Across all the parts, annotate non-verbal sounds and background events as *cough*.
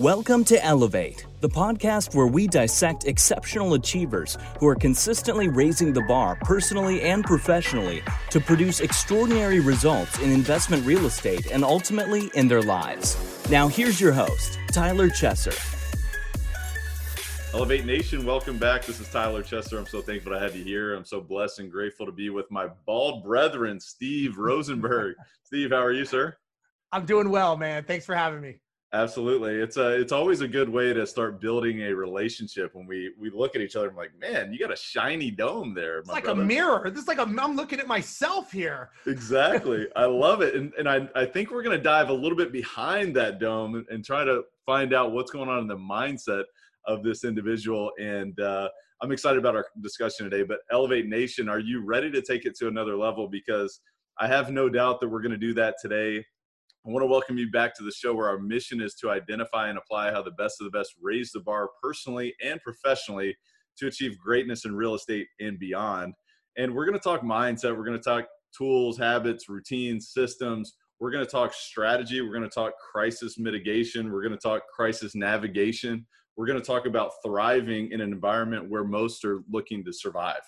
Welcome to Elevate, the podcast where we dissect exceptional achievers who are consistently raising the bar personally and professionally to produce extraordinary results in investment real estate and ultimately in their lives. Now, here's your host, Tyler Chesser. Elevate Nation, welcome back. This is Tyler Chesser. I'm so thankful to have you here. I'm so blessed and grateful to be with my bald brethren, Steve Rosenberg. *laughs* Steve, how are you, sir? I'm doing well, man. Thanks for having me. Absolutely. It's a it's always a good way to start building a relationship when we we look at each other and like, man, you got a shiny dome there. It's like brother. a mirror. This is like a, I'm looking at myself here. Exactly. *laughs* I love it. And and I, I think we're gonna dive a little bit behind that dome and, and try to find out what's going on in the mindset of this individual. And uh, I'm excited about our discussion today. But Elevate Nation, are you ready to take it to another level? Because I have no doubt that we're going to do that today. I want to welcome you back to the show where our mission is to identify and apply how the best of the best raise the bar personally and professionally to achieve greatness in real estate and beyond. And we're going to talk mindset, we're going to talk tools, habits, routines, systems. We're going to talk strategy, we're going to talk crisis mitigation, we're going to talk crisis navigation. We're going to talk about thriving in an environment where most are looking to survive.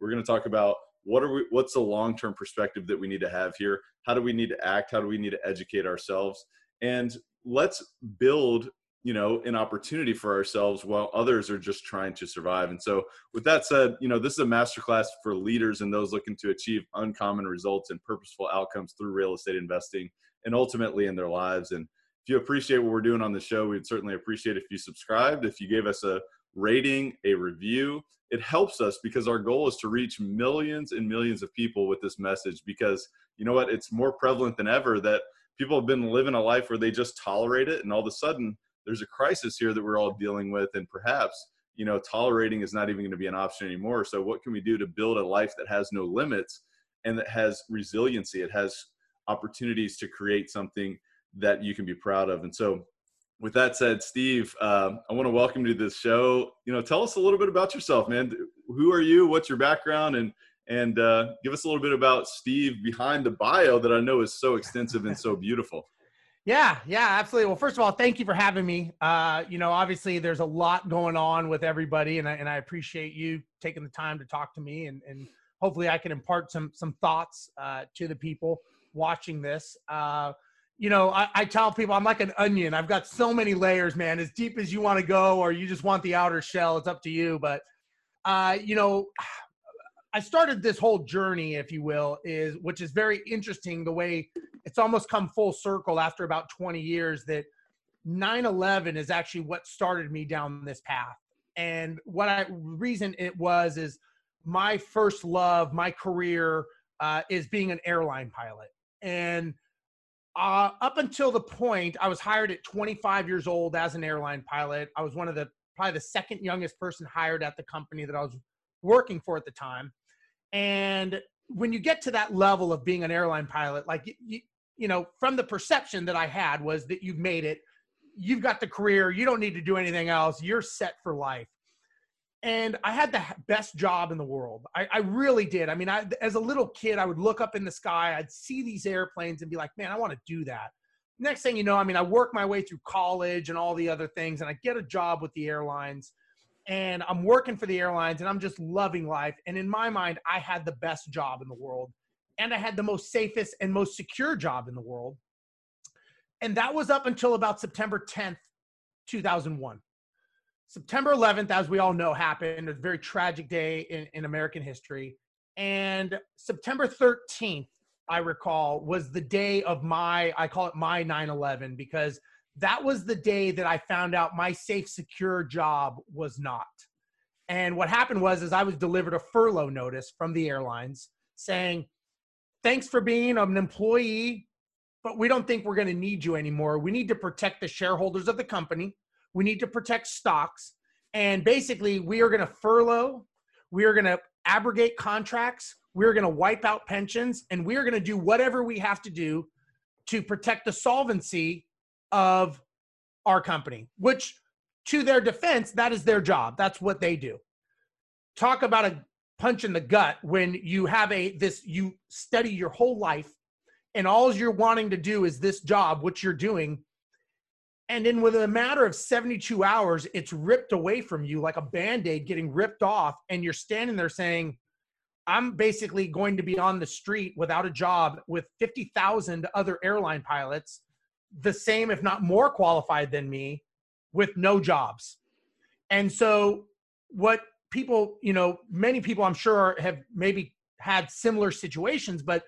We're going to talk about what are we what's the long-term perspective that we need to have here? How do we need to act? How do we need to educate ourselves? And let's build you know an opportunity for ourselves while others are just trying to survive. And so with that said you know this is a masterclass for leaders and those looking to achieve uncommon results and purposeful outcomes through real estate investing and ultimately in their lives. And if you appreciate what we're doing on the show we'd certainly appreciate if you subscribed if you gave us a rating a review. It helps us because our goal is to reach millions and millions of people with this message because you know what it's more prevalent than ever that people have been living a life where they just tolerate it and all of a sudden there's a crisis here that we're all dealing with and perhaps you know tolerating is not even going to be an option anymore. So what can we do to build a life that has no limits and that has resiliency? It has opportunities to create something that you can be proud of. And so with that said, Steve, uh, I want to welcome you to this show. You know, tell us a little bit about yourself, man. Who are you? What's your background? And and uh, give us a little bit about Steve behind the bio that I know is so extensive and so *laughs* beautiful. Yeah, yeah, absolutely. Well, first of all, thank you for having me. Uh, you know, obviously there's a lot going on with everybody, and I, and I appreciate you taking the time to talk to me, and, and hopefully I can impart some some thoughts uh, to the people watching this. You know, I, I, tell people I'm like an onion. I've got so many layers, man. As deep as you want to go, or you just want the outer shell, it's up to you. But, uh, you know, I started this whole journey, if you will, is which is very interesting. The way it's almost come full circle after about 20 years that 9/11 is actually what started me down this path. And what I reason it was is my first love, my career uh, is being an airline pilot, and uh, up until the point I was hired at 25 years old as an airline pilot. I was one of the probably the second youngest person hired at the company that I was working for at the time. And when you get to that level of being an airline pilot, like you, you know, from the perception that I had was that you've made it, you've got the career, you don't need to do anything else, you're set for life and I had the best job in the world. I, I, really did. I mean, I, as a little kid, I would look up in the sky, I'd see these airplanes and be like, man, I want to do that. Next thing you know, I mean, I work my way through college and all the other things, and I get a job with the airlines, and I'm working for the airlines, and I'm just loving life. And in my mind, I had the best job in the world, and I had the most safest and most secure job in the world. And that was up until about September 10th, 2001. September 11th, as we all know, happened. a very tragic day in, in American history. And September 13th, I recall, was the day of my, I call it my 9 11, because that was the day that I found out my safe, secure job was not. And what happened was, is I was delivered a furlough notice from the airlines saying, thanks for being an employee, but we don't think we're going to need you anymore. We need to protect the shareholders of the company we need to protect stocks. And basically, we are going to furlough, we are going to abrogate contracts, we're going to wipe out pensions, and we're going to do whatever we have to do to protect the solvency of our company, which to their defense, that is their job. That's what they do. Talk about a punch in the gut when you have a this you study your whole life and all you're wanting to do is this job, which you're doing, And then within a matter of 72 hours, it's ripped away from you like a band aid getting ripped off. And you're standing there saying, I'm basically going to be on the street without a job with 50,000 other airline pilots, the same, if not more qualified than me, with no jobs. And so, what people, you know, many people I'm sure have maybe had similar situations, but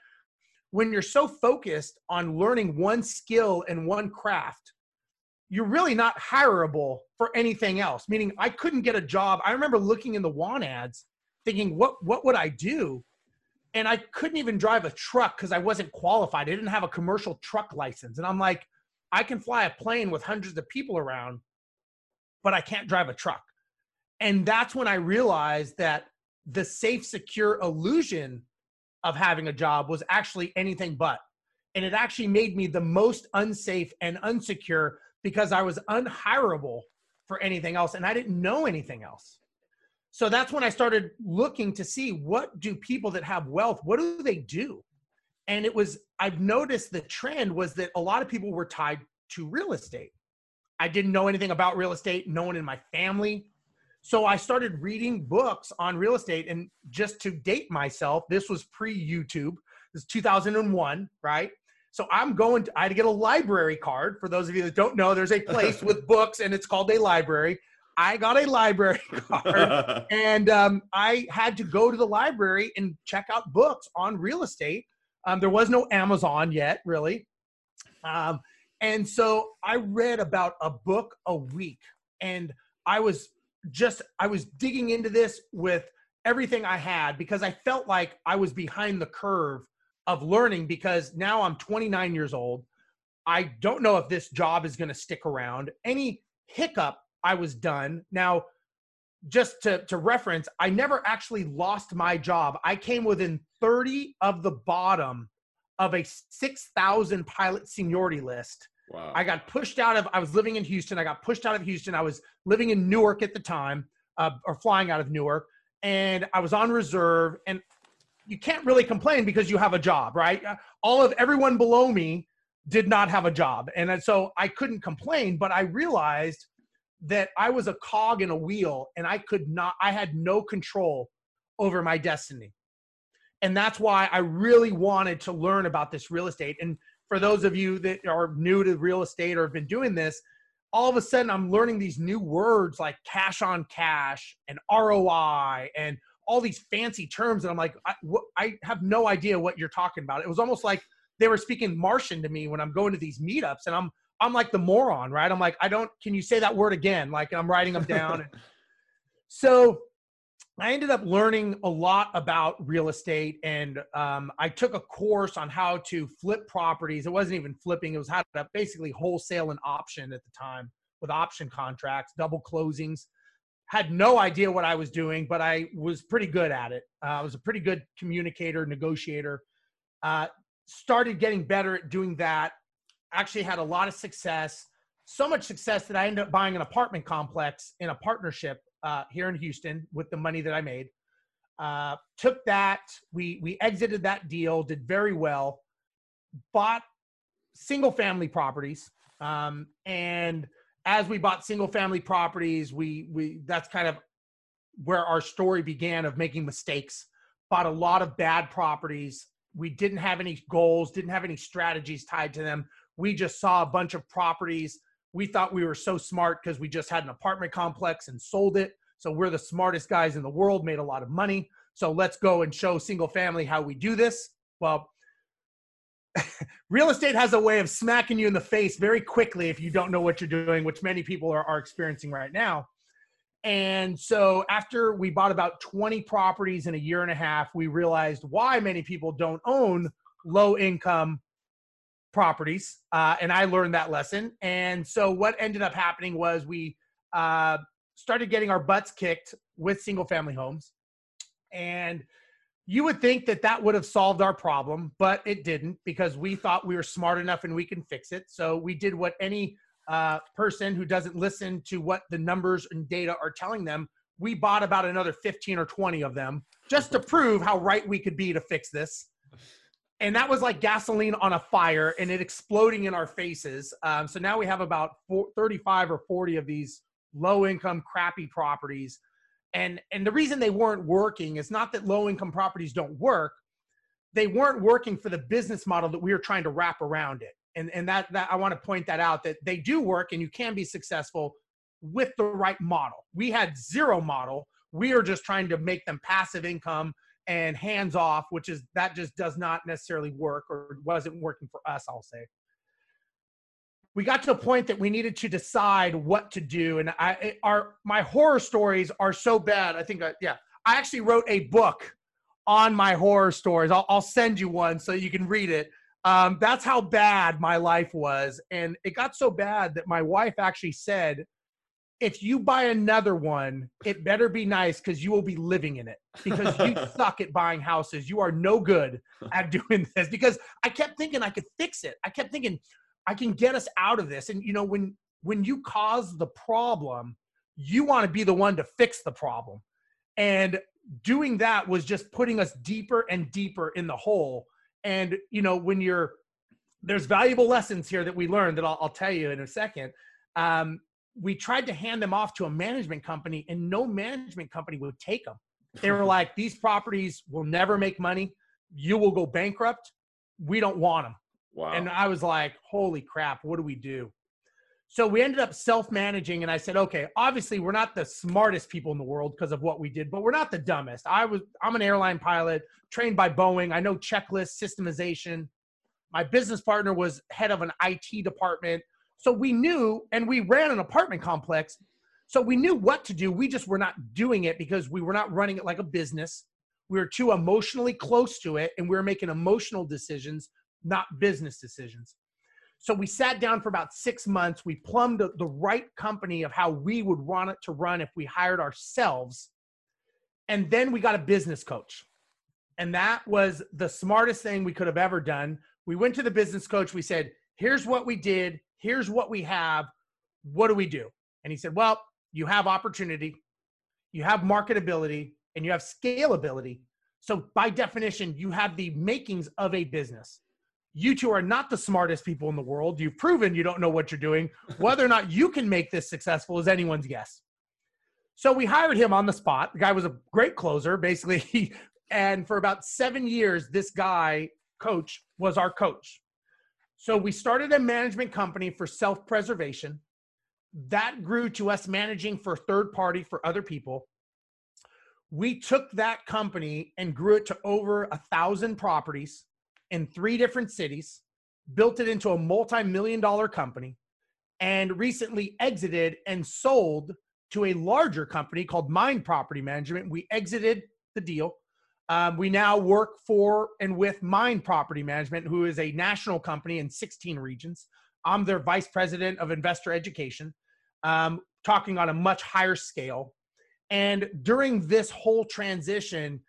when you're so focused on learning one skill and one craft, you're really not hireable for anything else. Meaning, I couldn't get a job. I remember looking in the want ads, thinking, "What what would I do?" And I couldn't even drive a truck because I wasn't qualified. I didn't have a commercial truck license. And I'm like, I can fly a plane with hundreds of people around, but I can't drive a truck. And that's when I realized that the safe, secure illusion of having a job was actually anything but. And it actually made me the most unsafe and unsecure because I was unhirable for anything else and I didn't know anything else. So that's when I started looking to see what do people that have wealth, what do they do? And it was I've noticed the trend was that a lot of people were tied to real estate. I didn't know anything about real estate, no one in my family. So I started reading books on real estate and just to date myself, this was pre-YouTube. This is 2001, right? So I'm going to, I had to get a library card. For those of you that don't know, there's a place *laughs* with books and it's called a library. I got a library *laughs* card *laughs* and um, I had to go to the library and check out books on real estate. Um, there was no Amazon yet, really. Um, and so I read about a book a week and I was just, I was digging into this with everything I had because I felt like I was behind the curve of learning because now I'm 29 years old. I don't know if this job is going to stick around. Any hiccup, I was done. Now, just to, to reference, I never actually lost my job. I came within 30 of the bottom of a 6,000 pilot seniority list. Wow. I got pushed out of, I was living in Houston. I got pushed out of Houston. I was living in Newark at the time, uh, or flying out of Newark. And I was on reserve. And you can't really complain because you have a job, right? All of everyone below me did not have a job. And so I couldn't complain, but I realized that I was a cog in a wheel and I could not, I had no control over my destiny. And that's why I really wanted to learn about this real estate. And for those of you that are new to real estate or have been doing this, all of a sudden I'm learning these new words like cash on cash and ROI and all these fancy terms and i'm like I, I have no idea what you're talking about. It was almost like they were speaking martian to me when i'm going to these meetups and i'm i'm like the moron right? I'm like i don't can you say that word again? Like i'm writing them down. And *laughs* so i ended up learning a lot about real estate and um, i took a course on how to flip properties. It wasn't even flipping it was how to basically wholesale an option at the time with option contracts double closings had no idea what I was doing, but I was pretty good at it. Uh, I was a pretty good communicator, negotiator. Uh, started getting better at doing that. Actually, had a lot of success. So much success that I ended up buying an apartment complex in a partnership uh, here in Houston with the money that I made. Uh, took that. We we exited that deal. Did very well. Bought single family properties um, and as we bought single family properties, we we that's kind of where our story began of making mistakes. Bought a lot of bad properties. We didn't have any goals, didn't have any strategies tied to them. We just saw a bunch of properties. We thought we were so smart because we just had an apartment complex and sold it. So we're the smartest guys in the world, made a lot of money. So let's go and show single family how we do this. Well, *laughs* real estate has a way of smacking you in the face very quickly if you don't know what you're doing, which many people are, are experiencing right now. And so after we bought about 20 properties in a year and a half, we realized why many people don't own low income properties. Uh, and I learned that lesson. And so what ended up happening was we uh, started getting our butts kicked with single family homes. And you would think that that would have solved our problem, but it didn't because we thought we were smart enough and we can fix it. So we did what any uh, person who doesn't listen to what the numbers and data are telling them. We bought about another 15 or 20 of them just to prove how right we could be to fix this. and that was like gasoline on a fire and it exploding in our faces. Um, so now we have about four, 35 or 40 of these low income, crappy properties. And, and the reason they weren't working is not that low income properties don't work. They weren't working for the business model that we were trying to wrap around it. And, and that, that I want to point that out that they do work and you can be successful with the right model. We had zero model. We are just trying to make them passive income and hands off, which is that just does not necessarily work or wasn't working for us, I'll say. We got to a point that we needed to decide what to do, and I our my horror stories are so bad. I think, I, yeah, I actually wrote a book on my horror stories. I'll, I'll send you one so you can read it. Um, that's how bad my life was, and it got so bad that my wife actually said if you buy another one, it better be nice because you will be living in it because you *laughs* suck at buying houses. You are no good at doing this because I kept thinking I could fix it. I kept thinking I can get us out of this. And you know, when when you cause the problem, you want to be the one to fix the problem. And doing that was just putting us deeper and deeper in the hole. And you know, when you're there's valuable lessons here that we learned that I'll, I'll tell you in a second. Um, we tried to hand them off to a management company and no management company would take them. They were *laughs* like, these properties will never make money. You will go bankrupt. We don't want them. Wow. And I was like, holy crap, what do we do? So we ended up self managing. And I said, okay, obviously we're not the smartest people in the world because of what we did, but we're not the dumbest. I was, I'm an airline pilot trained by Boeing. I know checklist systemization. My business partner was head of an IT department. So we knew, and we ran an apartment complex. So we knew what to do. We just were not doing it because we were not running it like a business. We were too emotionally close to it, and we were making emotional decisions, not business decisions. So we sat down for about six months. We plumbed the, the right company of how we would want it to run if we hired ourselves. And then we got a business coach. And that was the smartest thing we could have ever done. We went to the business coach. We said, here's what we did here's what we have. What do we do? And he said, well, you have opportunity, you have marketability, and you have scalability. So by definition, you have the makings of a business. You two are not the smartest people in the world. You've proven you don't know what you're doing. Whether or not you can make this successful is anyone's guess. So we hired him on the spot. The guy was a great closer, basically. *laughs* and for about seven years, this guy, coach, was our coach. So we started a management company for self preservation. That grew to us managing for third party for other people. We took that company and grew it to over a thousand properties in three different cities, built it into a multi million dollar company, and recently exited and sold to a larger company called Mynd Property Management. We exited the deal um, we now work for and with Mynd Property Management, who is a national company in 16 regions. I'm their vice president of investor education, um, talking on a much higher scale. And during this whole transition,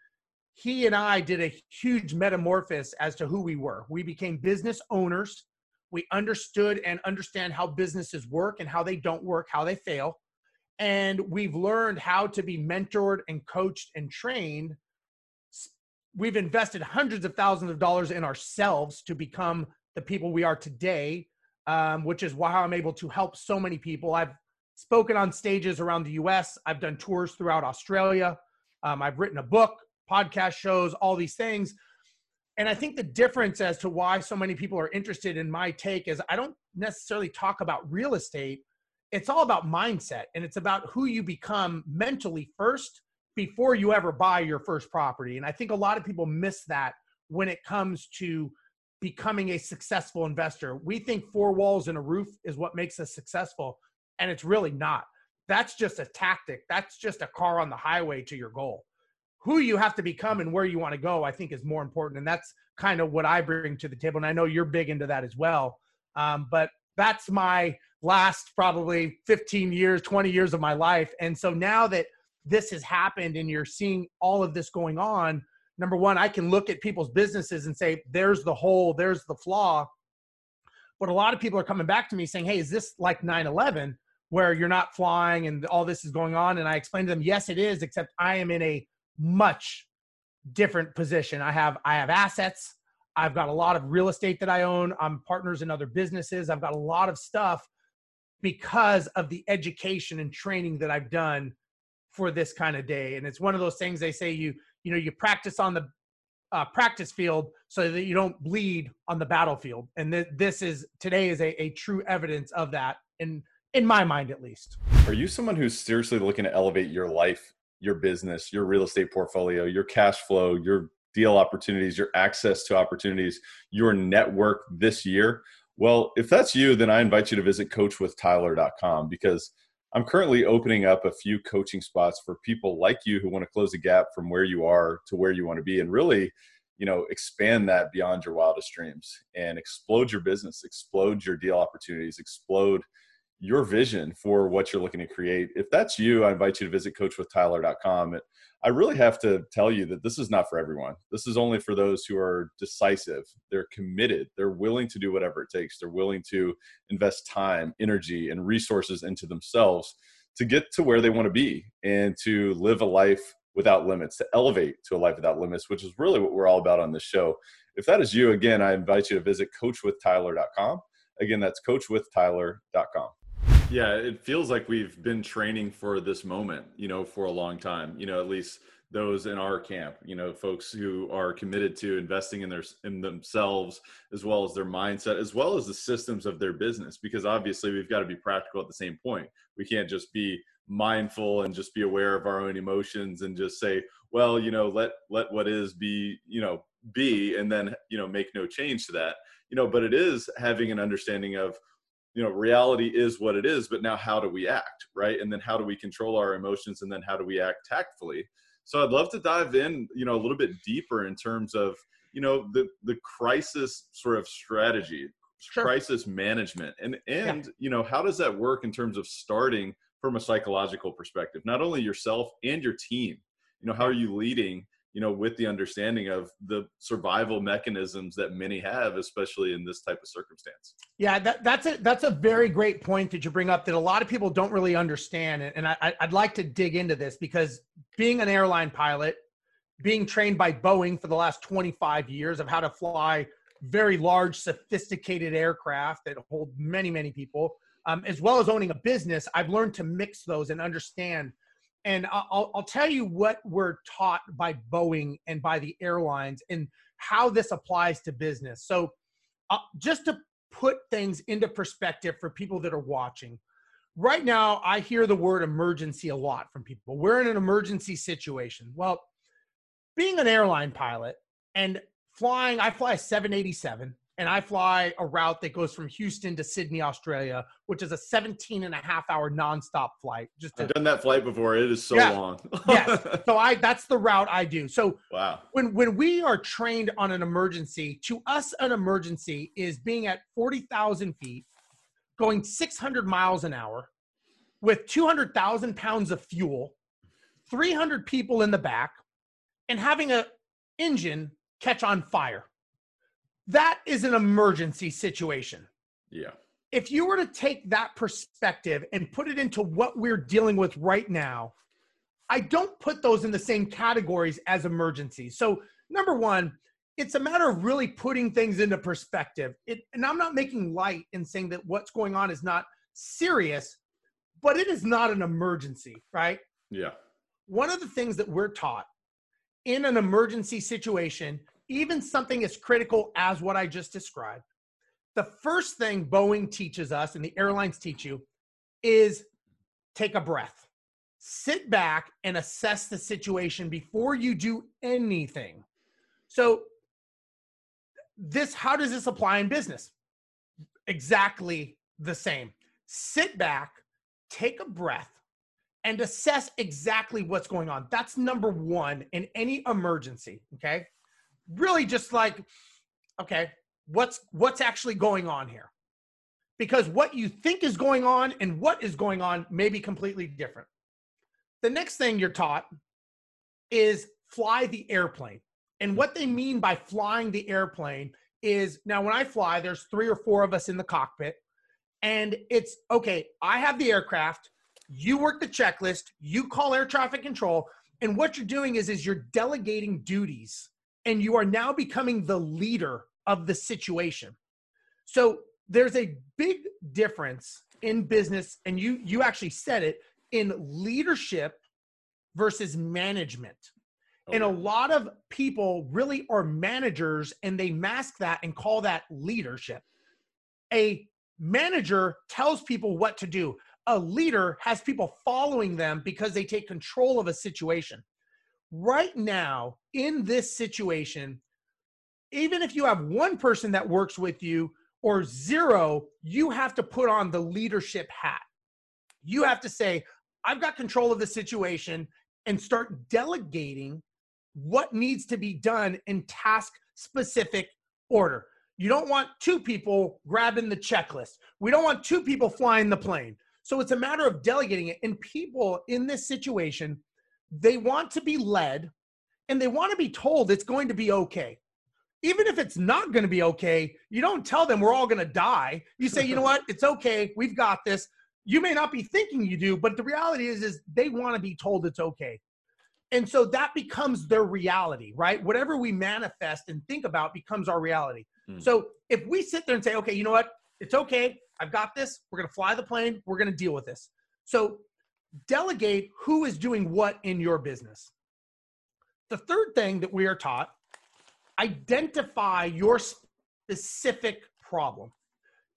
he and I did a huge metamorphosis as to who we were. We became business owners. We understood and understand how businesses work and how they don't work, how they fail. And we've learned how to be mentored and coached and trained we've invested hundreds of thousands of dollars in ourselves to become the people we are today, um, which is why I'm able to help so many people. I've spoken on stages around the US, I've done tours throughout Australia, um, I've written a book, podcast shows, all these things. And I think the difference as to why so many people are interested in my take is I don't necessarily talk about real estate. It's all about mindset and it's about who you become mentally first before you ever buy your first property. And I think a lot of people miss that when it comes to becoming a successful investor. We think four walls and a roof is what makes us successful, and it's really not. That's just a tactic. That's just a car on the highway to your goal. Who you have to become and where you want to go, I think, is more important. And that's kind of what I bring to the table. And I know you're big into that as well. Um, but that's my last probably 15 years, 20 years of my life. And so now that this has happened and you're seeing all of this going on, number one, I can look at people's businesses and say, there's the hole, there's the flaw. But a lot of people are coming back to me saying, hey, is this like 9 11 where you're not flying and all this is going on? And I explain to them, yes, it is, except I am in a much different position. I have I have assets. I've got a lot of real estate that I own. I'm partners in other businesses. I've got a lot of stuff because of the education and training that I've done for this kind of day. And it's one of those things they say you, you know, you practice on the uh, practice field so that you don't bleed on the battlefield. And th- this is today is a, a true evidence of that in in my mind at least. Are you someone who's seriously looking to elevate your life, your business, your real estate portfolio, your cash flow, your deal opportunities, your access to opportunities, your network this year? Well, if that's you, then I invite you to visit coachwithtyler.com because I'm currently opening up a few coaching spots for people like you who want to close the gap from where you are to where you want to be and really, you know, expand that beyond your wildest dreams and explode your business, explode your deal opportunities, explode your vision for what you're looking to create. If that's you, I invite you to visit coachwithtyler.com. I really have to tell you that this is not for everyone. This is only for those who are decisive. They're committed. They're willing to do whatever it takes. They're willing to invest time, energy, and resources into themselves to get to where they want to be and to live a life without limits, to elevate to a life without limits, which is really what we're all about on this show. If that is you, again, I invite you to visit coachwithtyler.com. Again, that's coachwithtyler.com. Yeah, it feels like we've been training for this moment, you know, for a long time. You know, at least those in our camp, you know, folks who are committed to investing in their in themselves as well as their mindset as well as the systems of their business because obviously we've got to be practical at the same point. We can't just be mindful and just be aware of our own emotions and just say, well, you know, let let what is be, you know, be and then, you know, make no change to that. You know, but it is having an understanding of you know reality is what it is but now how do we act right and then how do we control our emotions and then how do we act tactfully so i'd love to dive in you know a little bit deeper in terms of you know the the crisis sort of strategy sure. crisis management and and yeah. you know how does that work in terms of starting from a psychological perspective not only yourself and your team you know how are you leading you know with the understanding of the survival mechanisms that many have especially in this type of circumstance. Yeah that, that's a that's a very great point that you bring up that a lot of people don't really understand. And I, i'd like to dig into this because being an airline pilot being trained by boeing for the last 25 years of how to fly very large sophisticated aircraft that hold many many people um, as well as owning a business i've learned to mix those and understand and I'll, I'll tell you what we're taught by Boeing and by the airlines and how this applies to business. So, uh, just to put things into perspective for people that are watching, right now I hear the word emergency a lot from people. We're in an emergency situation. Well, being an airline pilot and flying, I fly a 787 and I fly a route that goes from Houston to Sydney, Australia, which is a 17 and a half hour nonstop flight. Just to, I've done that flight before. It is so yeah, long. yes. *laughs* So I that's the route I do. So wow. When when we are trained on an emergency, to us an emergency is being at 40,000 feet, going 600 miles an hour, with 200,000 pounds of fuel, 300 people in the back, and having a engine catch on fire that is an emergency situation. Yeah. If you were to take that perspective and put it into what we're dealing with right now, I don't put those in the same categories as emergencies. So, number one, it's a matter of really putting things into perspective. It, and I'm not making light and saying that what's going on is not serious, but it is not an emergency, right? Yeah. One of the things that we're taught in an emergency situation even something as critical as what I just described, the first thing Boeing teaches us and the airlines teach you is take a breath. Sit back and assess the situation before you do anything. So, this, how does this apply in business? Exactly the same. Sit back, take a breath, and assess exactly what's going on. That's number one in any emergency. Okay really just like, okay, what's what's actually going on here? Because what you think is going on and what is going on may be completely different. The next thing you're taught is fly the airplane. And what they mean by flying the airplane is now when I fly, there's three or four of us in the cockpit. And it's okay, I have the aircraft, you work the checklist, you call air traffic control, and what you're doing is is you're delegating duties and you are now becoming the leader of the situation. So there's a big difference in business, and you you actually said it in leadership versus management. Oh, and a lot of people really are managers and they mask that and call that leadership. A manager tells people what to do. A leader has people following them because they take control of a situation. Right now, in this situation, even if you have one person that works with you or zero, you have to put on the leadership hat. You have to say, I've got control of the situation and start delegating what needs to be done in task specific order. You don't want two people grabbing the checklist. We don't want two people flying the plane. So it's a matter of delegating it. And people in this situation, they want to be led and they want to be told it's going to be okay. Even if it's not going to be okay, you don't tell them we're all going to die. You say, you know what? It's okay. We've got this. You may not be thinking you do, but the reality is, is they want to be told it's okay. And so that becomes their reality, right? Whatever we manifest and think about becomes our reality. Mm. So if we sit there and say, okay, you know what? It's okay. I've got this. We're going to fly the plane. We're going to deal with this. So delegate who is doing what in your business. The third thing that we are taught identify your specific problem.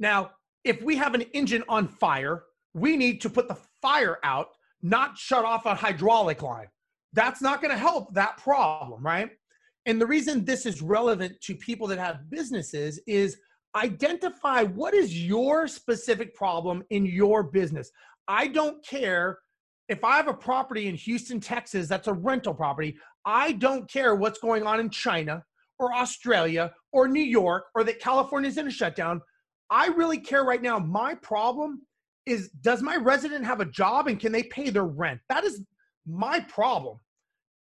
Now, if we have an engine on fire, we need to put the fire out, not shut off a hydraulic line. That's not going to help that problem, right? And the reason this is relevant to people that have businesses is identify what is your specific problem in your business. I don't care if I have a property in Houston, Texas, that's a rental property. I don't care what's going on in China or Australia or New York or that California's in a shutdown. I really care right now. My problem is does my resident have a job and can they pay their rent? That is my problem.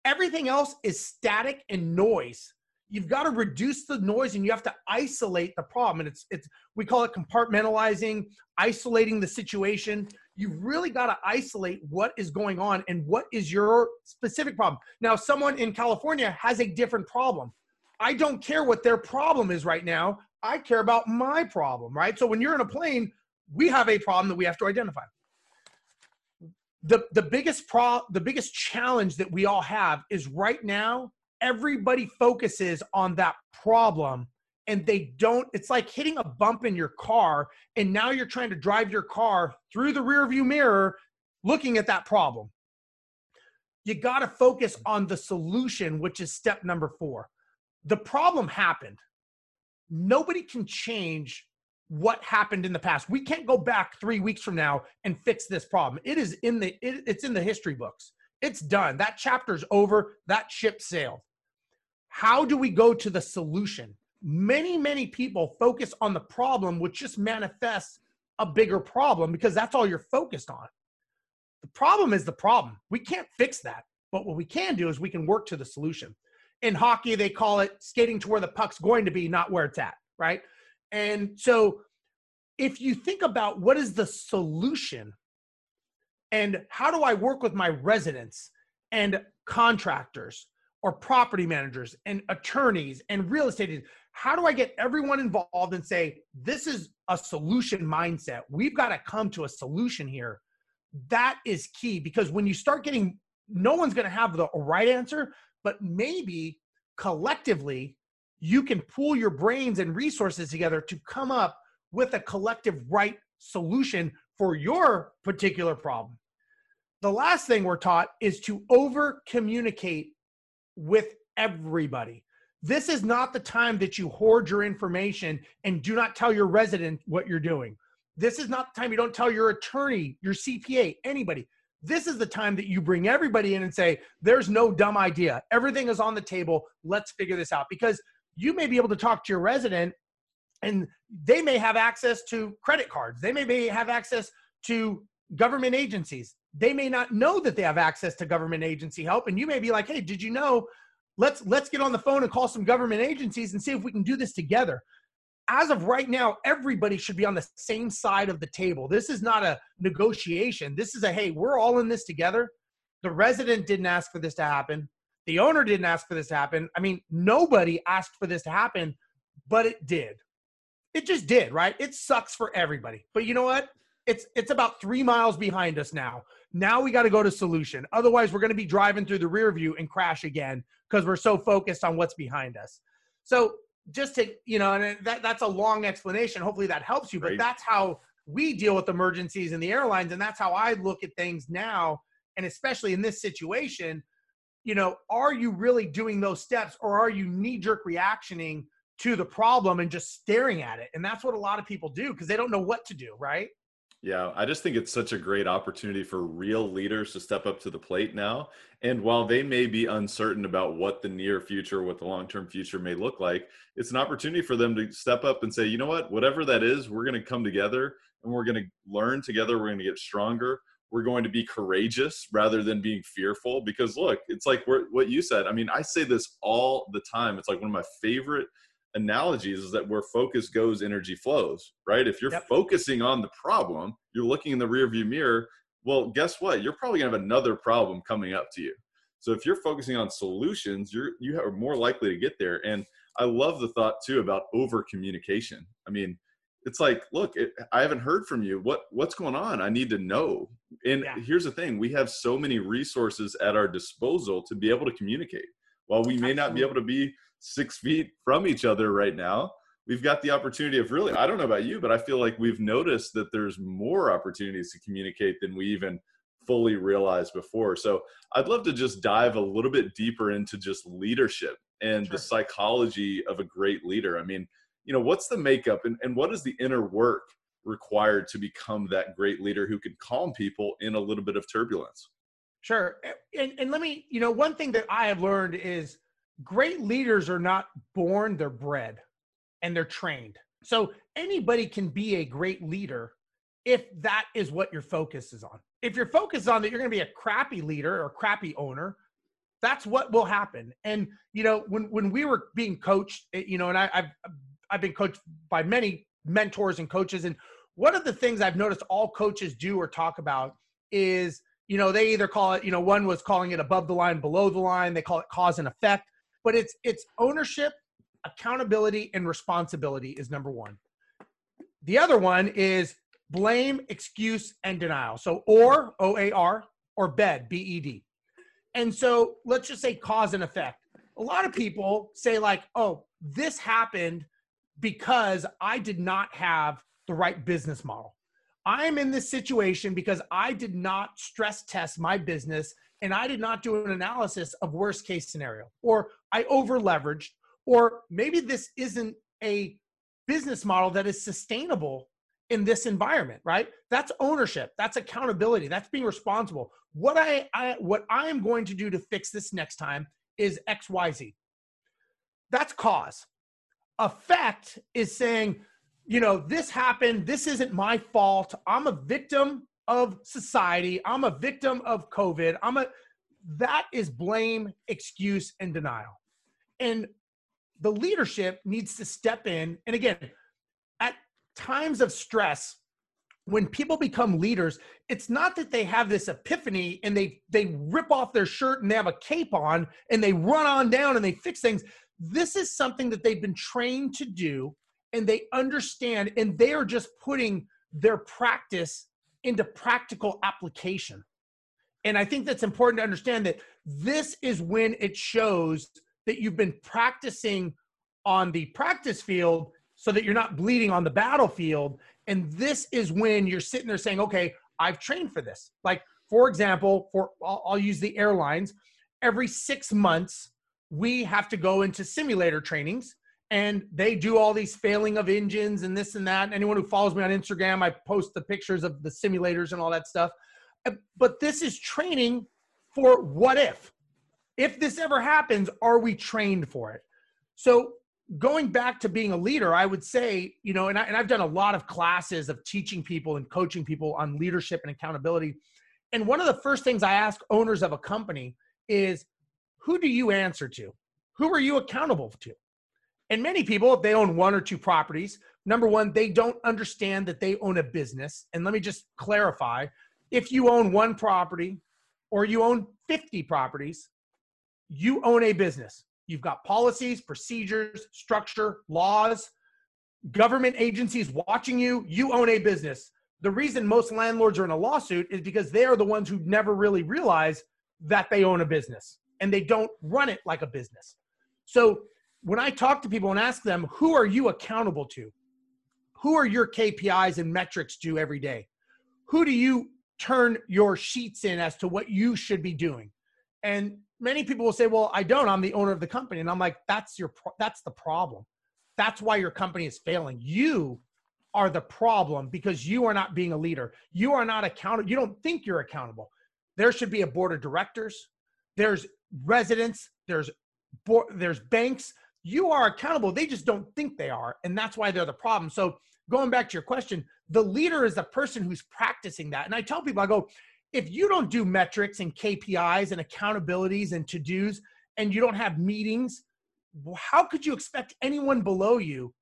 Everything else is static and noise. You've got to reduce the noise and you have to isolate the problem. And it's it's we call it compartmentalizing, isolating the situation. You've really got to isolate what is going on and what is your specific problem. Now, someone in California has a different problem. I don't care what their problem is right now. I care about my problem, right? So when you're in a plane, we have a problem that we have to identify the the biggest pro the biggest challenge that we all have is right now everybody focuses on that problem and they don't it's like hitting a bump in your car and now you're trying to drive your car through the rear view mirror looking at that problem you got to focus on the solution which is step number 4 the problem happened nobody can change what happened in the past. We can't go back three weeks from now and fix this problem. It is in the it, it's in the history books. It's done. That chapter's over. That ship sailed. How do we go to the solution? Many, many people focus on the problem, which just manifests a bigger problem because that's all you're focused on. The problem is the problem. We can't fix that. But what we can do is we can work to the solution. In hockey, they call it skating to where the puck's going to be, not where it's at, right? And so if you think about what is the solution and how do I work with my residents and contractors or property managers and attorneys and real estate how do I get everyone involved and say, this is a solution mindset? We've got to come to a solution here. That is key because when you start getting, no one's going to have the right answer, but maybe collectively you can pool your brains and resources together to come up with a collective right solution for your particular problem. The last thing we're taught is to over communicate with everybody. This is not the time that you hoard your information and do not tell your resident what you're doing. This is not the time you don't tell your attorney, your CPA, anybody. This is the time that you bring everybody in and say, there's no dumb idea. Everything is on the table. Let's figure this out. Because you may be able to talk to your resident and they may have access to credit cards. They may have access to government agencies. They may not know that they have access to government agency help. And you may be like, hey, did you know? Let's let's get on the phone and call some government agencies and see if we can do this together. As of right now, everybody should be on the same side of the table. This is not a negotiation. This is a hey, we're all in this together. The resident didn't ask for this to happen. The owner didn't ask for this to happen. I mean, nobody asked for this to happen, but it did. It just did, right? It sucks for everybody. But you know what? It's it's about 3 miles behind us now. Now we got to go to solution. Otherwise, we're going to be driving through the rear view and crash again because we're so focused on what's behind us. So just to you know, and uh, that that's a long explanation. Hopefully that helps you. But Right. that's how we deal with emergencies in the airlines, and that's how I look at things now. And especially in this situation, you know, are you really doing those steps, or are you knee jerk reactioning to the problem and just staring at it? And that's what a lot of people do because they don't know what to do. Right? Yeah, I just think it's such a great opportunity for real leaders to step up to the plate now. And while they may be uncertain about what the near future, what the long term future may look like, it's an opportunity for them to step up and say, you know what, whatever that is, we're going to come together and we're going to learn together. We're going to get stronger. We're going to be courageous rather than being fearful. Because look, it's like what you said. I mean, I say this all the time. It's like one of my favorite analogies is that where focus goes, energy flows, right? If you're Yep. focusing on the problem, you're looking in the rearview mirror. Well, guess what? You're probably gonna have another problem coming up to you. So if you're focusing on solutions, you're you are more likely to get there. And I love the thought too about over communication. I mean, it's like, look, it, I haven't heard from you. What what's going on? I need to know. And Yeah. here's the thing: we have so many resources at our disposal to be able to communicate. While we may not be able to be six feet from each other right now, we've got the opportunity of really. I don't know about you, but I feel like we've noticed that there's more opportunities to communicate than we even fully realized before. So I'd love to just dive a little bit deeper into just leadership and Sure. the psychology of a great leader. I mean, you know, what's the makeup and, and what is the inner work required to become that great leader who can calm people in a little bit of turbulence? Sure. And, and let me, you know, one thing that I have learned is great leaders are not born, they're bred and they're trained. So anybody can be a great leader if that is what your focus is on. If your focus is on that you're going to be a crappy leader or crappy owner, that's what will happen. And you know, when when we were being coached, eh, you know, and I, I've I've been coached by many mentors and coaches, and one of the things I've noticed all coaches do or talk about is, you know, they either call it, you know, one was calling it above the line, below the line, they call it cause and effect, but it's it's ownership, accountability, and responsibility is number one. The other one is blame, excuse, and denial. So or O A R or bed B E D. And so let's just say cause and effect. A lot of people say like, "Oh, this happened because I did not have the right business model. I'm in this situation because I did not stress test my business and I did not do an analysis of worst case scenario or I over leveraged or maybe this isn't a business model that is sustainable in this environment right? That's ownership that's accountability that's being responsible. What I, I what i am going to do to fix this next time is xyz that's cause. Effect is saying you know this happened this isn't my fault i'm a victim of society. I'm a victim of covid. I'm a that is blame excuse and denial. And the leadership needs to step in. And again at times of stress when people become leaders it's not that they have this epiphany and they they rip off their shirt and they have a cape on and they run on down and they fix things. This is something that they've been trained to do and they understand and they are just putting their practice into practical application. And i think that's important to understand that this is when it shows that you've been practicing on the practice field so that you're not bleeding on the battlefield. And this is when you're sitting there saying okay i've trained for this. Like for example for i'll, I'll use the airlines every six months we have to go into simulator trainings and they do all these failing of engines and this and that. And anyone who follows me on instagram i post the pictures of the simulators and all that stuff. Uh, but this is training for what if? If this ever happens are we trained for it? So going back to being a leader i would say you know and, I, and i've done a lot of classes of teaching people and coaching people on leadership and accountability. And one of the first things i ask owners of a company is who do you answer to? Who are you accountable to and many people if they own one or two properties number one they don't understand that they own a business and let me just clarify if you own one property or you own 50 properties you own a business. You've got policies, procedures, structure, laws, government agencies watching you. You own a business. The reason most landlords are in a lawsuit is because they are the ones who never really realize that they own a business and they don't run it like a business. So when I talk to people and ask them, who are you accountable to? Who are your KPIs and metrics to every day? Who do you turn your sheets in as to what you should be doing? And many people will say, "Well, I don't. I'm the owner of the company." And I'm like, "That's your that's the problem. That's why your company is failing. You are the problem because you are not being a leader. You are not accountable. You don't think you're accountable. There should be a board of directors. There's residents. There's there's banks. You are accountable. They just don't think they are, and that's why they're the problem. So going back to your question, the leader is the person who's practicing that. And I tell people, I go, if you don't do metrics and KPIs and accountabilities and to dos, and you don't have meetings, how could you expect anyone below you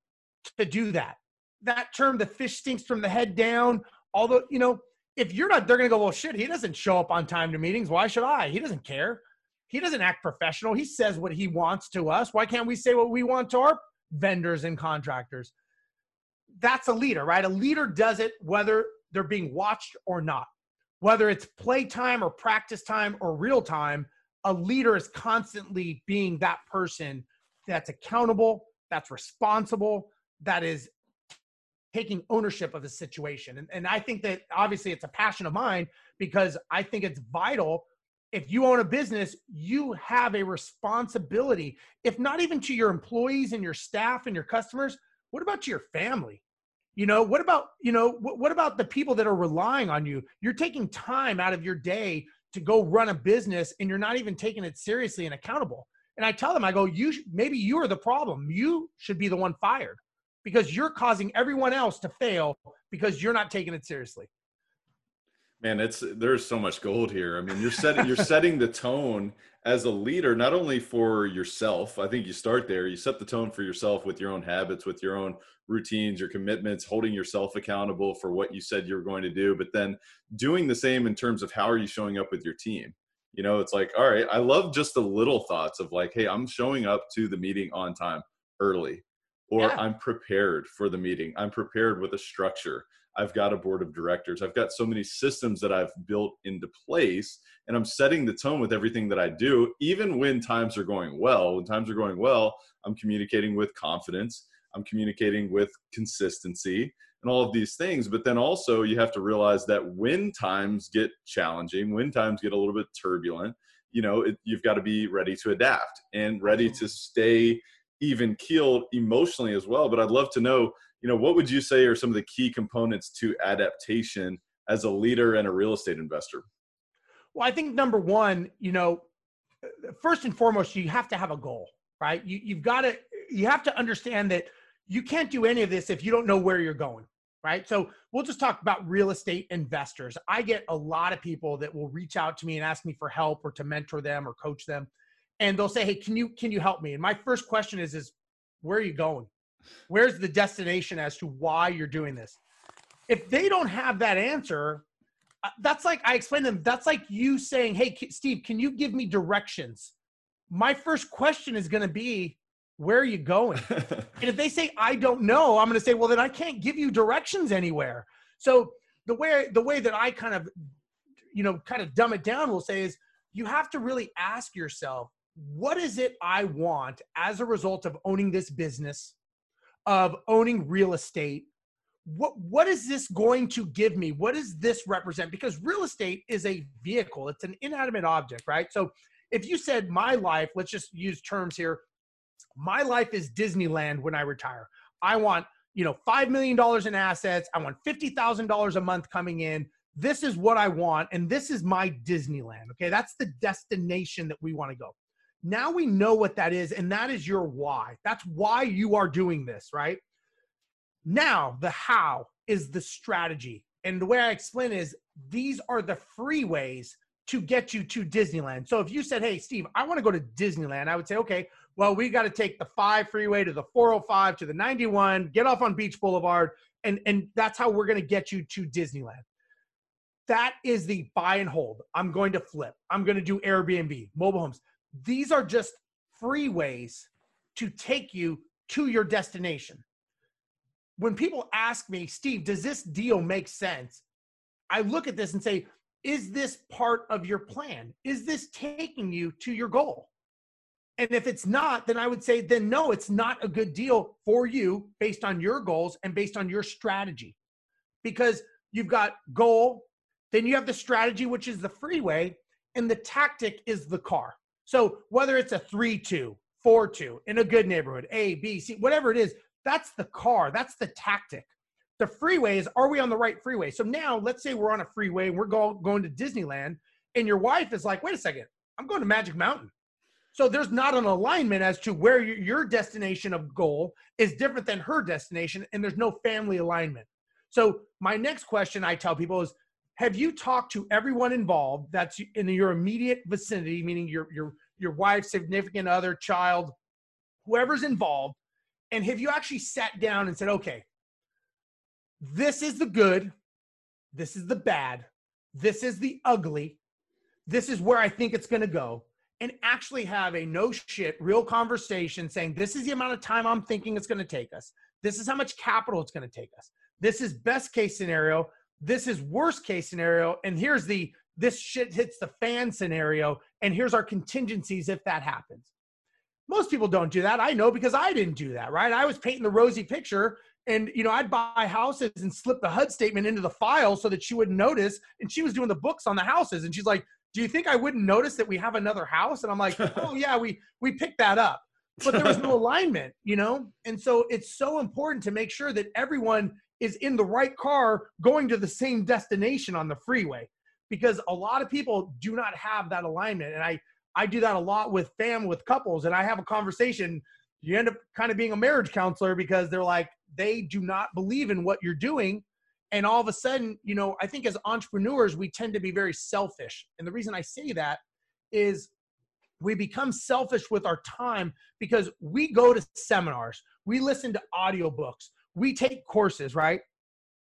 to do that? That term, the fish stinks from the head down. Although, you know, if you're not, they're going to go, well, shit, he doesn't show up on time to meetings. Why should I? He doesn't care. He doesn't act professional. He says what he wants to us. Why can't we say what we want to our vendors and contractors? That's a leader, right? A leader does it whether they're being watched or not whether it's playtime or practice time or real time, a leader is constantly being that person that's accountable, that's responsible, that is taking ownership of the situation. And, and I think that obviously it's a passion of mine because I think it's vital. If you own a business, you have a responsibility, if not even to your employees and your staff and your customers, what about to your family? You know, what about, you know, what, what about the people that are relying on you? You're taking time out of your day to go run a business and you're not even taking it seriously and accountable. And I tell them, I go, you maybe you are the problem. You should be the one fired because you're causing everyone else to fail because you're not taking it seriously. Man, it's there's so much gold here. I mean, you're setting you're setting the tone as a leader, not only for yourself. I think you start there. You set the tone for yourself with your own habits, with your own routines, your commitments, holding yourself accountable for what you said you were going to do, but then doing the same in terms of how are you showing up with your team. You know, it's like, all right, I love just the little thoughts of like, hey, I'm showing up to the meeting on time early, or yeah. I'm prepared for the meeting. I'm prepared with a structure. I've got a board of directors. I've got so many systems that I've built into place, and I'm setting the tone with everything that I do, even when times are going well. When times are going well, I'm communicating with confidence, I'm communicating with consistency, and all of these things. But then also, you have to realize that when times get challenging, when times get a little bit turbulent, you know, it, you've got to be ready to adapt and ready to stay even keeled emotionally as well. But I'd love to know you know, what would you say are some of the key components to adaptation as a leader and a real estate investor? Well, I think number one, you know, first and foremost, you have to have a goal, right? You, you've got to, you have to understand that you can't do any of this if you don't know where you're going, right? So we'll just talk about real estate investors. I get a lot of people that will reach out to me and ask me for help or to mentor them or coach them. And they'll say, Hey, can you, can you help me? And my first question is, is where are you going? Where's the destination as to why you're doing this? If they don't have that answer, uh, that's like I explained to them. That's like you saying, "Hey, Steve, can you give me directions?" My first question is going to be, "Where are you going?" *laughs* and if they say, "I don't know," I'm going to say, "Well, then I can't give you directions anywhere." So the way the way that I kind of, you know, kind of dumb it down, will say is, you have to really ask yourself, "What is it I want as a result of owning this business?" Of owning real estate what what is this going to give me? What does this represent? Because real estate is a vehicle. It's an inanimate object right? So if you said my life let's just use terms here my life is disneyland when i retire. I want you know $5 million in assets. I want $50000 a month coming in. This is what i want and this is my disneyland okay? That's the destination that we want to go now we know what that is, and that is your why. That's why you are doing this, right? Now, the how is the strategy. And the way I explain is these are the free ways to get you to Disneyland. So if you said, Hey, Steve, I want to go to Disneyland, I would say, Okay, well, we got to take the five freeway to the 405 to the 91, get off on Beach Boulevard, and, and that's how we're going to get you to Disneyland. That is the buy and hold. I'm going to flip, I'm going to do Airbnb, mobile homes these are just freeways to take you to your destination. When people ask me, Steve, does this deal make sense? I look at this and say, is this part of your plan? Is this taking you to your goal? And if it's not, then I would say, then no, it's not a good deal for you based on your goals and based on your strategy. Because you've got goal, then you have the strategy, which is the freeway, and the tactic is the car. So whether it's a 3 2, 4 2 in a good neighborhood, A, B, C, whatever it is, that's the car, that's the tactic. The freeway is are we on the right freeway? So now let's say we're on a freeway and we're go, going to Disneyland, and your wife is like, wait a second, I'm going to Magic Mountain. So there's not an alignment as to where your destination of goal is different than her destination, and there's no family alignment. So my next question I tell people is, have you talked to everyone involved that's in your immediate vicinity, meaning your your your wife, significant other, child, whoever's involved, and have you actually sat down and said, okay, this is the good, this is the bad, this is the ugly, this is where I think it's going to go and actually have a no shit real conversation saying this is the amount of time I'm thinking it's going to take us. This is how much capital it's going to take us. This is best case scenario. This is worst case scenario. And here's the this shit hits the fan scenario. And here's our contingencies if that happens. Most people don't do that. I know because I didn't do that, right? I was painting the rosy picture and you know i'd buy houses and slip the hud statement into the file so that she wouldn't notice and she was doing the books on the houses and she's like do you think I wouldn't notice that we have another house? And I'm like, *laughs* oh yeah, we we picked that up. But there was no *laughs* alignment, you know? And so it's so important to make sure that everyone is in the right car going to the same destination on the freeway because a lot of people do not have that alignment. And I I do that a lot with fam with couples and I have a conversation you end up kind of being a marriage counselor because they're like they do not believe in what you're doing and all of a sudden you know i think as entrepreneurs we tend to be very selfish and the reason i say that is we become selfish with our time because we go to seminars we listen to audiobooks we take courses right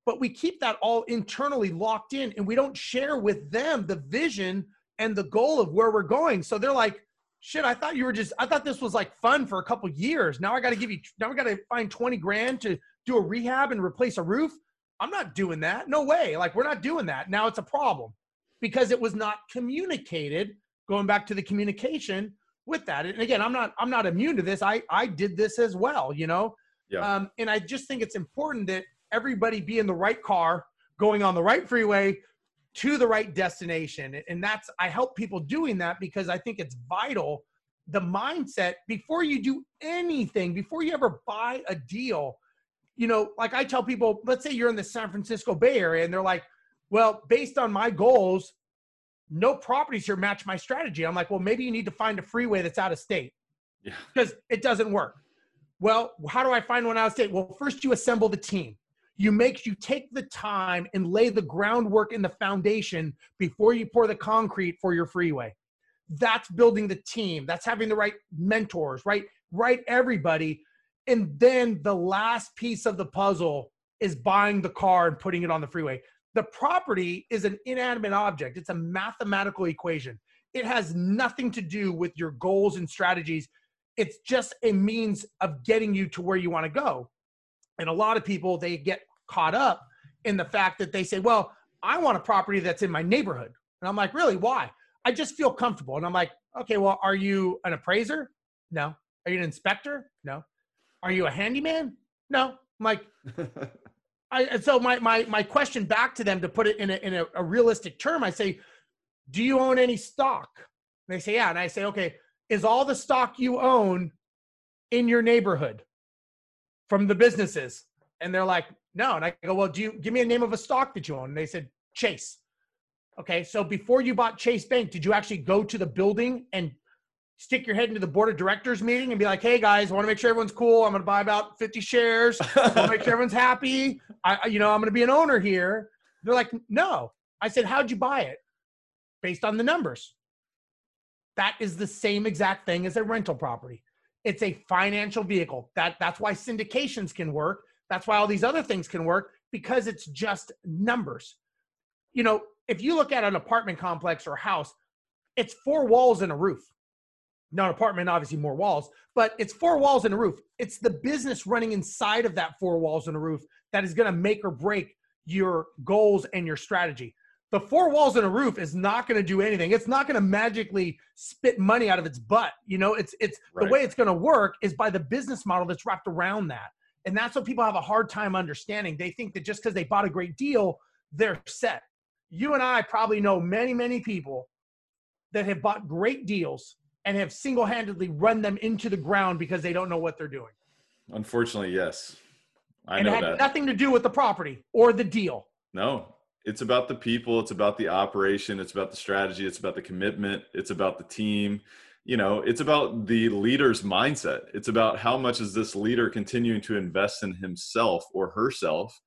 but we keep that all internally locked in and we don't share with them the vision and the goal of where we're going so they're like shit i thought you were just i thought this was like fun for a couple years now i got to give you now i got to find 20 grand to do a rehab and replace a roof I'm not doing that. No way. Like, we're not doing that. Now it's a problem because it was not communicated, going back to the communication with that. And again, I'm not, I'm not immune to this. I, I did this as well, you know? Yeah. Um, and I just think it's important that everybody be in the right car, going on the right freeway to the right destination. And that's, I help people doing that because I think it's vital. The mindset before you do anything, before you ever buy a deal, you know, like I tell people, let's say you're in the San Francisco Bay Area and they're like, well, based on my goals, no properties here match my strategy. I'm like, well, maybe you need to find a freeway that's out of state. Yeah. Because it doesn't work. Well, how do I find one out of state? Well, first you assemble the team. You make you take the time and lay the groundwork in the foundation before you pour the concrete for your freeway. That's building the team. That's having the right mentors, right? Right everybody and then the last piece of the puzzle is buying the car and putting it on the freeway. The property is an inanimate object, it's a mathematical equation. It has nothing to do with your goals and strategies. It's just a means of getting you to where you want to go. And a lot of people, they get caught up in the fact that they say, well, I want a property that's in my neighborhood. And I'm like, really? Why? I just feel comfortable. And I'm like, okay, well, are you an appraiser? No. Are you an inspector? No. Are you a handyman? No. I'm like, *laughs* I, so my, my, my question back to them to put it in a, in a, a realistic term, I say, do you own any stock? And they say, yeah. And I say, okay, is all the stock you own in your neighborhood from the businesses? And they're like, no. And I go, well, do you give me a name of a stock that you own? And they said, Chase. Okay. So before you bought Chase Bank, did you actually go to the building and stick your head into the board of directors meeting and be like, "Hey guys, I want to make sure everyone's cool. I'm going to buy about 50 shares. *laughs* I want to make sure everyone's happy. I, you know, I'm going to be an owner here." They're like, "No." I said, "How'd you buy it?" Based on the numbers. That is the same exact thing as a rental property. It's a financial vehicle. That that's why syndications can work. That's why all these other things can work because it's just numbers. You know, if you look at an apartment complex or a house, it's four walls and a roof Not an apartment, obviously, more walls, but it's four walls and a roof. It's the business running inside of that four walls and a roof that is going to make or break your goals and your strategy. The four walls and a roof is not going to do anything. It's not going to magically spit money out of its butt. You know, it's it's right. the way it's going to work is by the business model that's wrapped around that. And that's what people have a hard time understanding. They think that just because they bought a great deal, they're set. You and I probably know many, many people that have bought great deals and have single-handedly run them into the ground because they don't know what they're doing. Unfortunately, yes. I and know it had that. nothing to do with the property or the deal. No, it's about the people, it's about the operation, it's about the strategy, it's about the commitment, it's about the team. You know, it's about the leader's mindset. It's about how much is this leader continuing to invest in himself or herself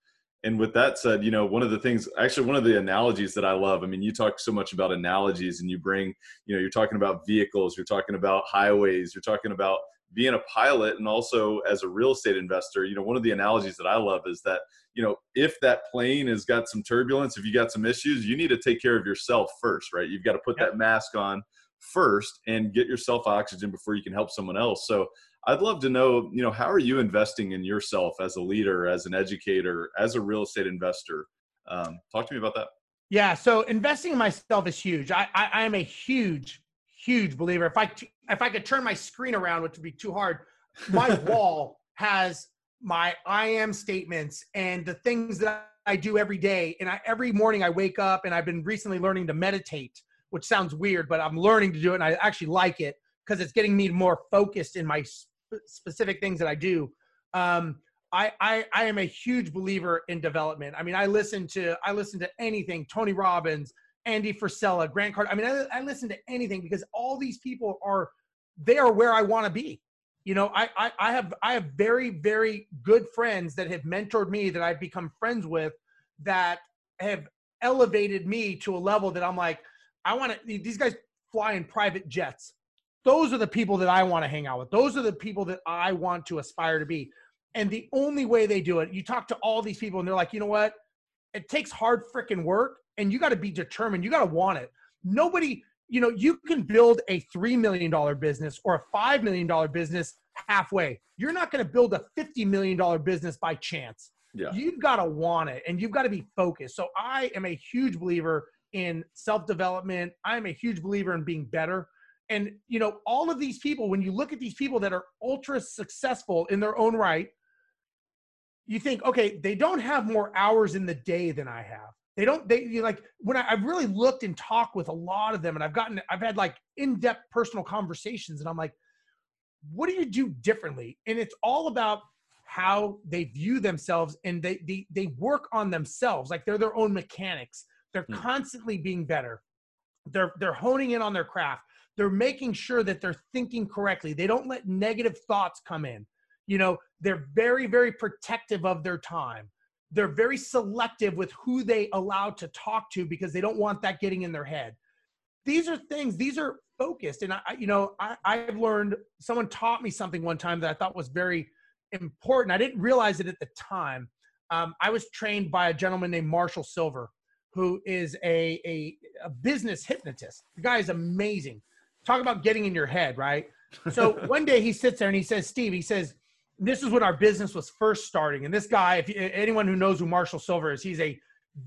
and with that said, you know, one of the things, actually, one of the analogies that I love, I mean, you talk so much about analogies and you bring, you know, you're talking about vehicles, you're talking about highways, you're talking about being a pilot and also as a real estate investor, you know, one of the analogies that I love is that, you know, if that plane has got some turbulence, if you got some issues, you need to take care of yourself first, right? You've got to put yep. that mask on first and get yourself oxygen before you can help someone else. So I'd love to know, you know, how are you investing in yourself as a leader, as an educator, as a real estate investor? Um, talk to me about that. Yeah, so investing in myself is huge. I, I, I am a huge, huge believer. If I if I could turn my screen around, which would be too hard, *laughs* my wall has my I am statements and the things that I do every day. And I, every morning I wake up and I've been recently learning to meditate, which sounds weird, but I'm learning to do it and I actually like it because it's getting me more focused in my specific things that I do. Um, I, I I am a huge believer in development. I mean, I listen to I listen to anything Tony Robbins, Andy Frisella, Grant Card. I mean, I, I listen to anything because all these people are they are where I want to be. You know, I, I I have I have very very good friends that have mentored me that I've become friends with that have elevated me to a level that I'm like, I want to. These guys fly in private jets those are the people that I want to hang out with. Those are the people that I want to aspire to be. And the only way they do it, you talk to all these people and they're like, you know what? It takes hard freaking work and you got to be determined. You got to want it. Nobody, you know, you can build a $3 million business or a $5 million business halfway. You're not going to build a $50 million business by chance. Yeah. You've got to want it and you've got to be focused. So I am a huge believer in self development. I am a huge believer in being better. And you know, all of these people, when you look at these people that are ultra successful in their own right, you think, okay, they don't have more hours in the day than I have. They don't. They you like when I, I've really looked and talked with a lot of them, and I've gotten, I've had like in-depth personal conversations, and I'm like, what do you do differently? And it's all about how they view themselves, and they they they work on themselves, like they're their own mechanics. They're hmm. constantly being better. They're they're honing in on their craft they're making sure that they're thinking correctly. They don't let negative thoughts come in. You know, they're very, very protective of their time. They're very selective with who they allow to talk to because they don't want that getting in their head. These are things, these are focused. And I, you know, I, I've learned, someone taught me something one time that I thought was very important. I didn't realize it at the time. Um, I was trained by a gentleman named Marshall Sylver who is a, a, a business hypnotist. The guy is amazing talk about getting in your head, right? So *laughs* one day he sits there and he says, Steve, he says, this is when our business was first starting. And this guy, if anyone who knows who Marshall Sylver is, he's a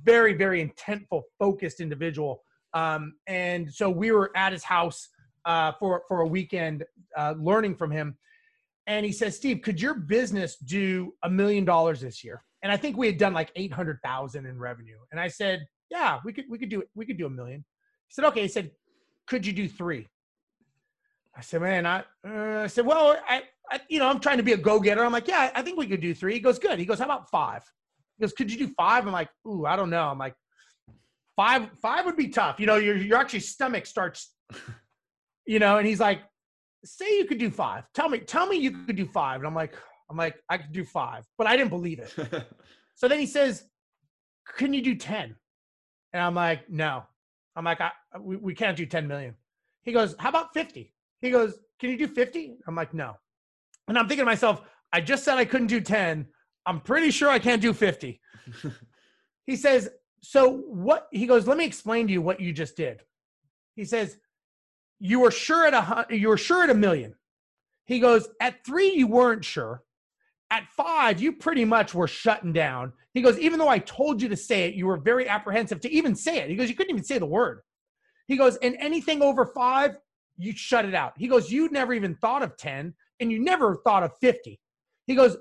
very, very intentful, focused individual. Um, and so we were at his house uh, for, for a weekend uh, learning from him. And he says, Steve, could your business do a million dollars this year? And I think we had done like 800,000 in revenue. And I said, yeah, we could, we could do. We could do a million. He said, okay. He said, could you do three? I said, man, I, uh, I said, well, I, I, you know, I'm trying to be a go-getter. I'm like, yeah, I think we could do three. He goes, good. He goes, how about five? He goes, could you do five? I'm like, ooh, I don't know. I'm like, five, five would be tough. You know, your, your actually stomach starts, you know, and he's like, say you could do five. Tell me, tell me you could do five. And I'm like, I'm like, I could do five, but I didn't believe it. *laughs* so then he says, can you do 10? And I'm like, no. I'm like, I, we, we can't do 10 million. He goes, how about 50? He goes, Can you do 50? I'm like, No. And I'm thinking to myself, I just said I couldn't do 10. I'm pretty sure I can't do 50. *laughs* he says, So what? He goes, Let me explain to you what you just did. He says, you were sure at a you were sure at a million. He goes, at three, you weren't sure. At five, you pretty much were shutting down. He goes, even though I told you to say it, you were very apprehensive to even say it. He goes, you couldn't even say the word. He goes, and anything over five, you shut it out. He goes, you never even thought of 10 and you never thought of 50. He goes,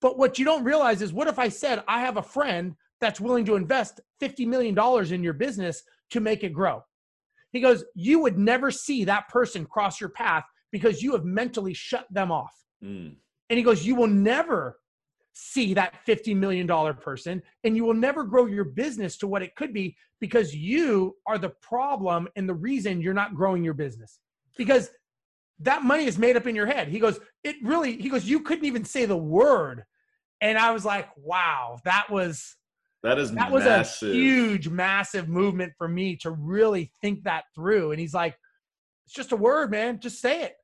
but what you don't realize is what if I said, I have a friend that's willing to invest $50 million in your business to make it grow? He goes, you would never see that person cross your path because you have mentally shut them off. Mm. And he goes, You will never see that $50 million person and you will never grow your business to what it could be because you are the problem and the reason you're not growing your business. Because that money is made up in your head. He goes, It really, he goes, You couldn't even say the word. And I was like, Wow, that was. That is that massive. was a huge, massive movement for me to really think that through. And he's like, it's just a word, man. Just say it.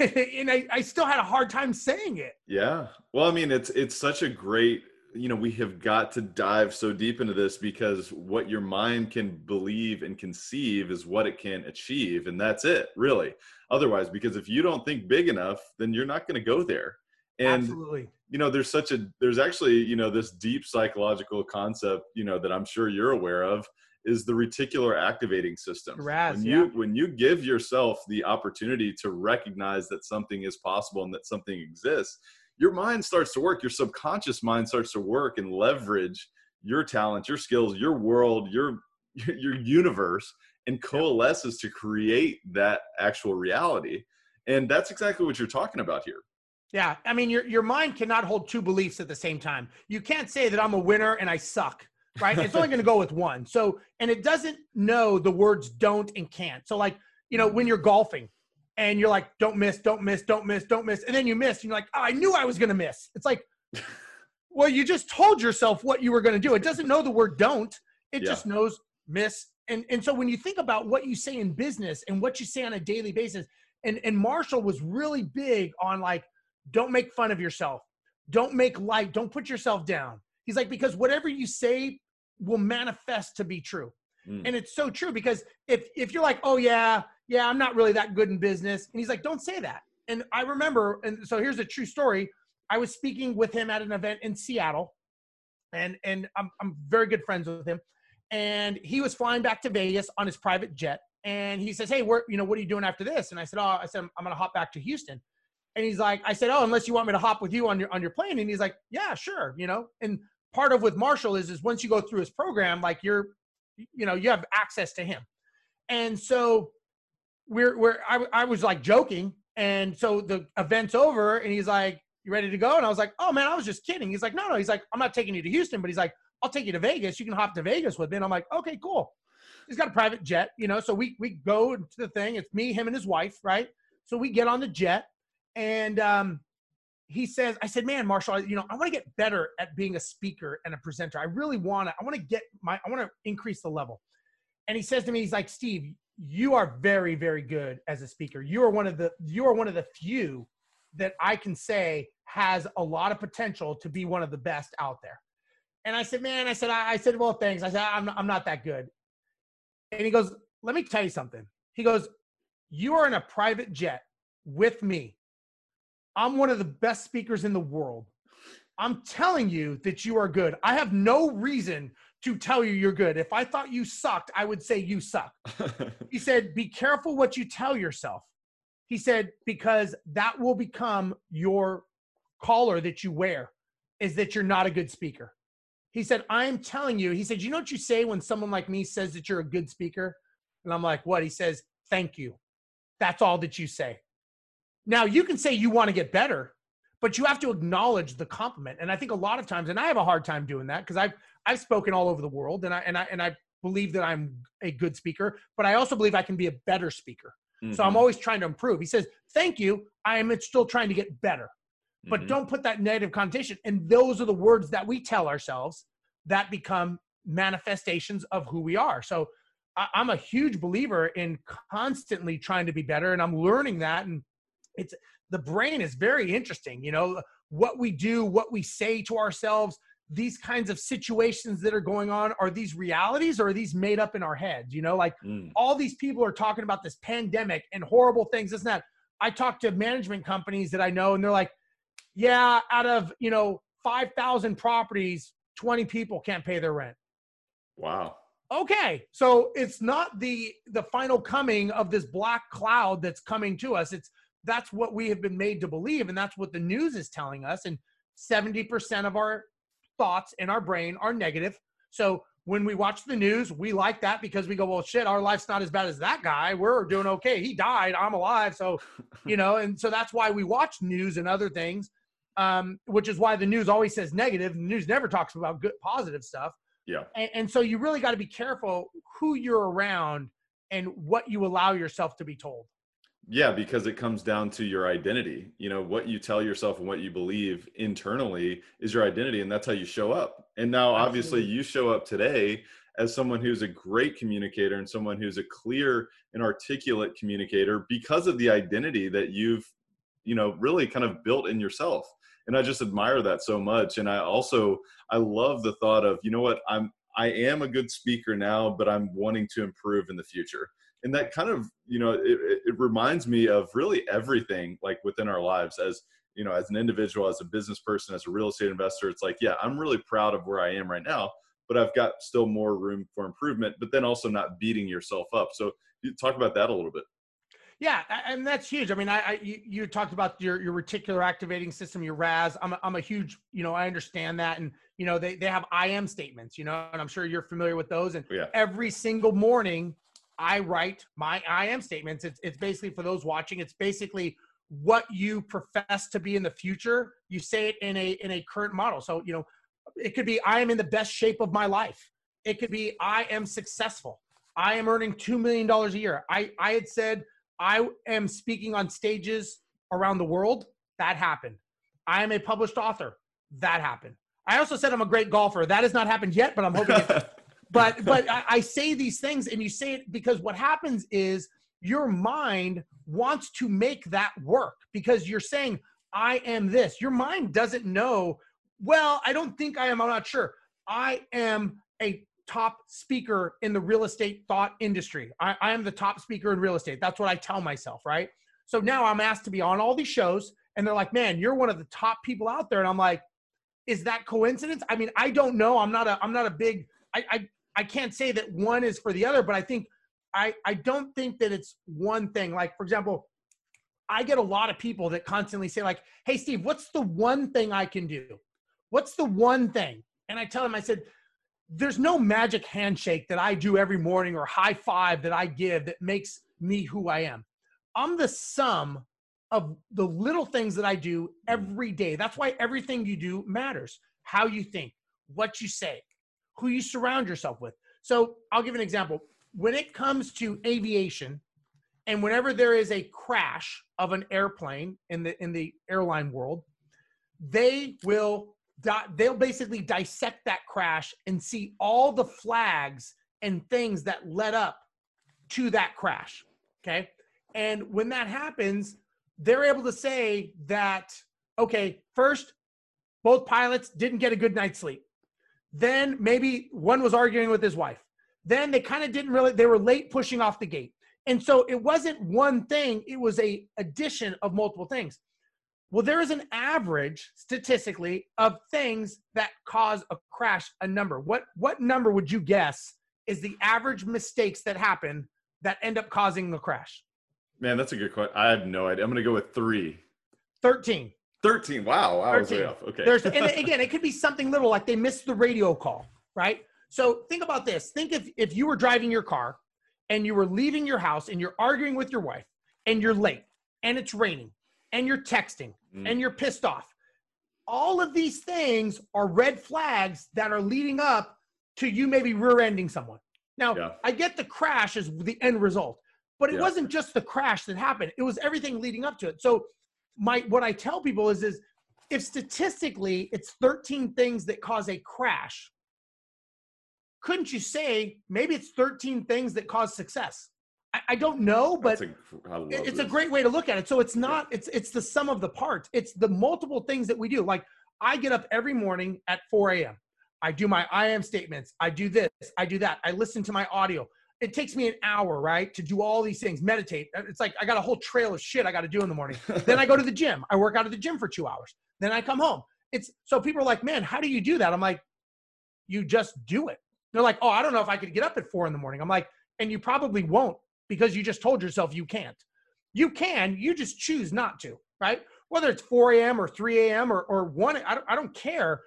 *laughs* and I, I still had a hard time saying it. Yeah. Well, I mean, it's it's such a great you know we have got to dive so deep into this because what your mind can believe and conceive is what it can achieve and that's it really otherwise because if you don't think big enough then you're not going to go there and Absolutely. you know there's such a there's actually you know this deep psychological concept you know that i'm sure you're aware of is the reticular activating system. RAS, when you yeah. when you give yourself the opportunity to recognize that something is possible and that something exists, your mind starts to work. Your subconscious mind starts to work and leverage your talent, your skills, your world, your *laughs* your universe, and coalesces to create that actual reality. And that's exactly what you're talking about here. Yeah, I mean, your your mind cannot hold two beliefs at the same time. You can't say that I'm a winner and I suck right? it's only going to go with one. So, and it doesn't know the words don't and can't. So, like, you know, when you're golfing and you're like, don't miss, don't miss, don't miss, don't miss. And then you miss, and you're like, oh, I knew I was going to miss. It's like, *laughs* well, you just told yourself what you were going to do. It doesn't know the word don't, it yeah. just knows miss. And, and so when you think about what you say in business and what you say on a daily basis, and, and Marshall was really big on like, don't make fun of yourself. Don't make light. Don't put yourself down. He's like, because whatever you say will manifest to be true. Mm. And it's so true because if if you're like, "Oh yeah, yeah, I'm not really that good in business." And he's like, "Don't say that." And I remember and so here's a true story. I was speaking with him at an event in Seattle and and I'm I'm very good friends with him. And he was flying back to Vegas on his private jet and he says, "Hey, where you know, what are you doing after this?" And I said, "Oh, I said I'm, I'm to hop back to Houston." And he's like, I said, "Oh, unless you want me to hop with you on your on your plane." And he's like, "Yeah, sure," you know. And part of with Marshall is is once you go through his program, like you're, you know, you have access to him. And so we're we're I, I was like joking, and so the event's over, and he's like, "You ready to go?" And I was like, "Oh man, I was just kidding." He's like, "No, no." He's like, "I'm not taking you to Houston," but he's like, "I'll take you to Vegas. You can hop to Vegas with me." And I'm like, "Okay, cool." He's got a private jet, you know. So we we go to the thing. It's me, him, and his wife, right? So we get on the jet, and um, he says, I said, man, Marshall, you know, I want to get better at being a speaker and a presenter. I really want to, I want to get my, I want to increase the level. And he says to me, he's like, Steve, you are very, very good as a speaker. You are one of the, you are one of the few that I can say has a lot of potential to be one of the best out there. And I said, man, I said, I, I said, well, thanks. I said, I'm, I'm not that good. And he goes, let me tell you something. He goes, you are in a private jet with me I'm one of the best speakers in the world. I'm telling you that you are good. I have no reason to tell you you're good. If I thought you sucked, I would say you suck. *laughs* he said, Be careful what you tell yourself. He said, Because that will become your collar that you wear, is that you're not a good speaker. He said, I'm telling you, he said, You know what you say when someone like me says that you're a good speaker? And I'm like, What? He says, Thank you. That's all that you say. Now you can say you want to get better, but you have to acknowledge the compliment. And I think a lot of times, and I have a hard time doing that because I've I've spoken all over the world, and I and I and I believe that I'm a good speaker, but I also believe I can be a better speaker. Mm-hmm. So I'm mm-hmm. always trying to improve. He says, "Thank you. I am still trying to get better." But mm-hmm. don't put that negative connotation. And those are the words that we tell ourselves that become manifestations of who we are. So I, I'm a huge believer in constantly trying to be better, and I'm learning that. And it's the brain is very interesting you know what we do what we say to ourselves these kinds of situations that are going on are these realities or are these made up in our heads you know? Like mm. all these people are talking about this pandemic and horrible things isn't that. I talk to management companies that i know and they're like yeah out of you know 5000 properties 20 people can't pay their rent. Wow. Okay so it's not the the final coming of this black cloud that's coming to us. It's that's what we have been made to believe and that's what the news is telling us and 70% of our thoughts in our brain are negative. So when we watch the news we like that because we go well shit our life's not as bad as that guy. We're doing okay. He died. I'm alive. So you know and so that's why we watch news and other things um, which is why the news always says negative. The news never talks about good positive stuff. Yeah. And, and so you really got to be careful who you're around and what you allow yourself to be told. Yeah, because it comes down to your identity. You know, what you tell yourself and what you believe internally is your identity, and that's how you show up. And now, Absolutely. obviously, you show up today as someone who's a great communicator and someone who's a clear and articulate communicator because of the identity that you've, you know, really kind of built in yourself and i just admire that so much and i also i love the thought of you know what i'm i am a good speaker now but i'm wanting to improve in the future and that kind of you know it, it reminds me of really everything like within our lives as you know as an individual as a business person as a real estate investor it's like yeah i'm really proud of where i am right now but i've got still more room for improvement but then also not beating yourself up so you talk about that a little bit yeah, and that's huge. I mean, I, I you, you, talked about your your reticular activating system, your RAS. I'm a, I'm a huge, you know, I understand that, and you know, they they have I am statements, you know, and I'm sure you're familiar with those. And yeah. every single morning, I write my I am statements. It's it's basically for those watching. It's basically what you profess to be in the future. You say it in a in a current model. So you know, it could be I am in the best shape of my life. It could be I am successful. I am earning two million dollars a year. I I had said I am speaking on stages around the world. That happened. I am a published author. That happened. I also said I'm a great golfer. That has not happened yet, but I'm hoping. *laughs* but *laughs* but I, I say these things, and you say it because what happens is your mind wants to make that work because you're saying I am this. Your mind doesn't know. Well, I don't think I am. I'm not sure. I am a top speaker in the real estate thought industry. I, I am the top speaker in real estate. That's what I tell myself, right? So now I'm asked to be on all these shows, and they're like, man, you're one of the top people out there. And I'm like, is that coincidence? I mean, I don't know. I'm not a I'm not a big I I, I can't say that one is for the other, but I think I, I don't think that it's one thing. Like, for example, I get a lot of people that constantly say, like, hey, Steve, what's the one thing I can do? What's the one thing? And I tell them, I said, there's no magic handshake that I do every morning or high five that I give that makes me who I am. I'm the sum of the little things that I do hmm. every day. That's why everything you do matters. How you think, what you say, who you surround yourself with. So I'll give an example. When it comes to aviation, and whenever there is a crash of an airplane in the in the airline world, they will they'll basically dissect that crash and see all the flags and things that led up to that crash. Okay. And when that happens, they're able to say that, okay, first, both pilots didn't get a good night's sleep. Then maybe one was arguing with his wife. Then they kind of didn't really, they were late pushing off the gate. And so it wasn't one thing, it was a addition of multiple things. Well, there is an average statistically of things that cause a crash, a number. What what number would you guess is the average mistakes that happen that end up causing the crash? Man, that's a good question. I have no idea. I'm going to go with three. 13. 13. Wow. I 13. was way off. Okay. There's, and *laughs* again, it could be something little like they missed the radio call, right? So think about this. Think if, if you were driving your car and you were leaving your house and you're arguing with your wife and you're late and it's raining and you're texting mm. and you're pissed off. All of these things are red flags that are leading up to you maybe rear ending someone. Now, yeah. I get the crash is the end result, but it yeah. wasn't just the crash that happened. It was everything leading up to it. So my what I tell people is is if statistically it's 13 things that cause a crash, couldn't you say maybe it's 13 things that cause success? I, I don't know, but a, it's this. a great way to look at it. So it's not it's it's the sum of the parts. It's the multiple things that we do. Like I get up every morning at 4 a.m. I do my I am statements. I do this. I do that. I listen to my audio. It takes me an hour, right, to do all these things, meditate. Uh, it's like I got a whole trail of shit I got to do in the morning. *laughs* then I go to the gym. I work out at the gym for two hours. Then I come home. It's so people are like, man, how do you do that? I'm like, you just do it. They're like, oh, I don't know if I could get up at four in the morning. I'm like, and you probably won't because you just told yourself you can't. You can, you just choose not to, right? Whether it's 4 a.m. or 3 a.m. or, or 1, I don't, I don't care.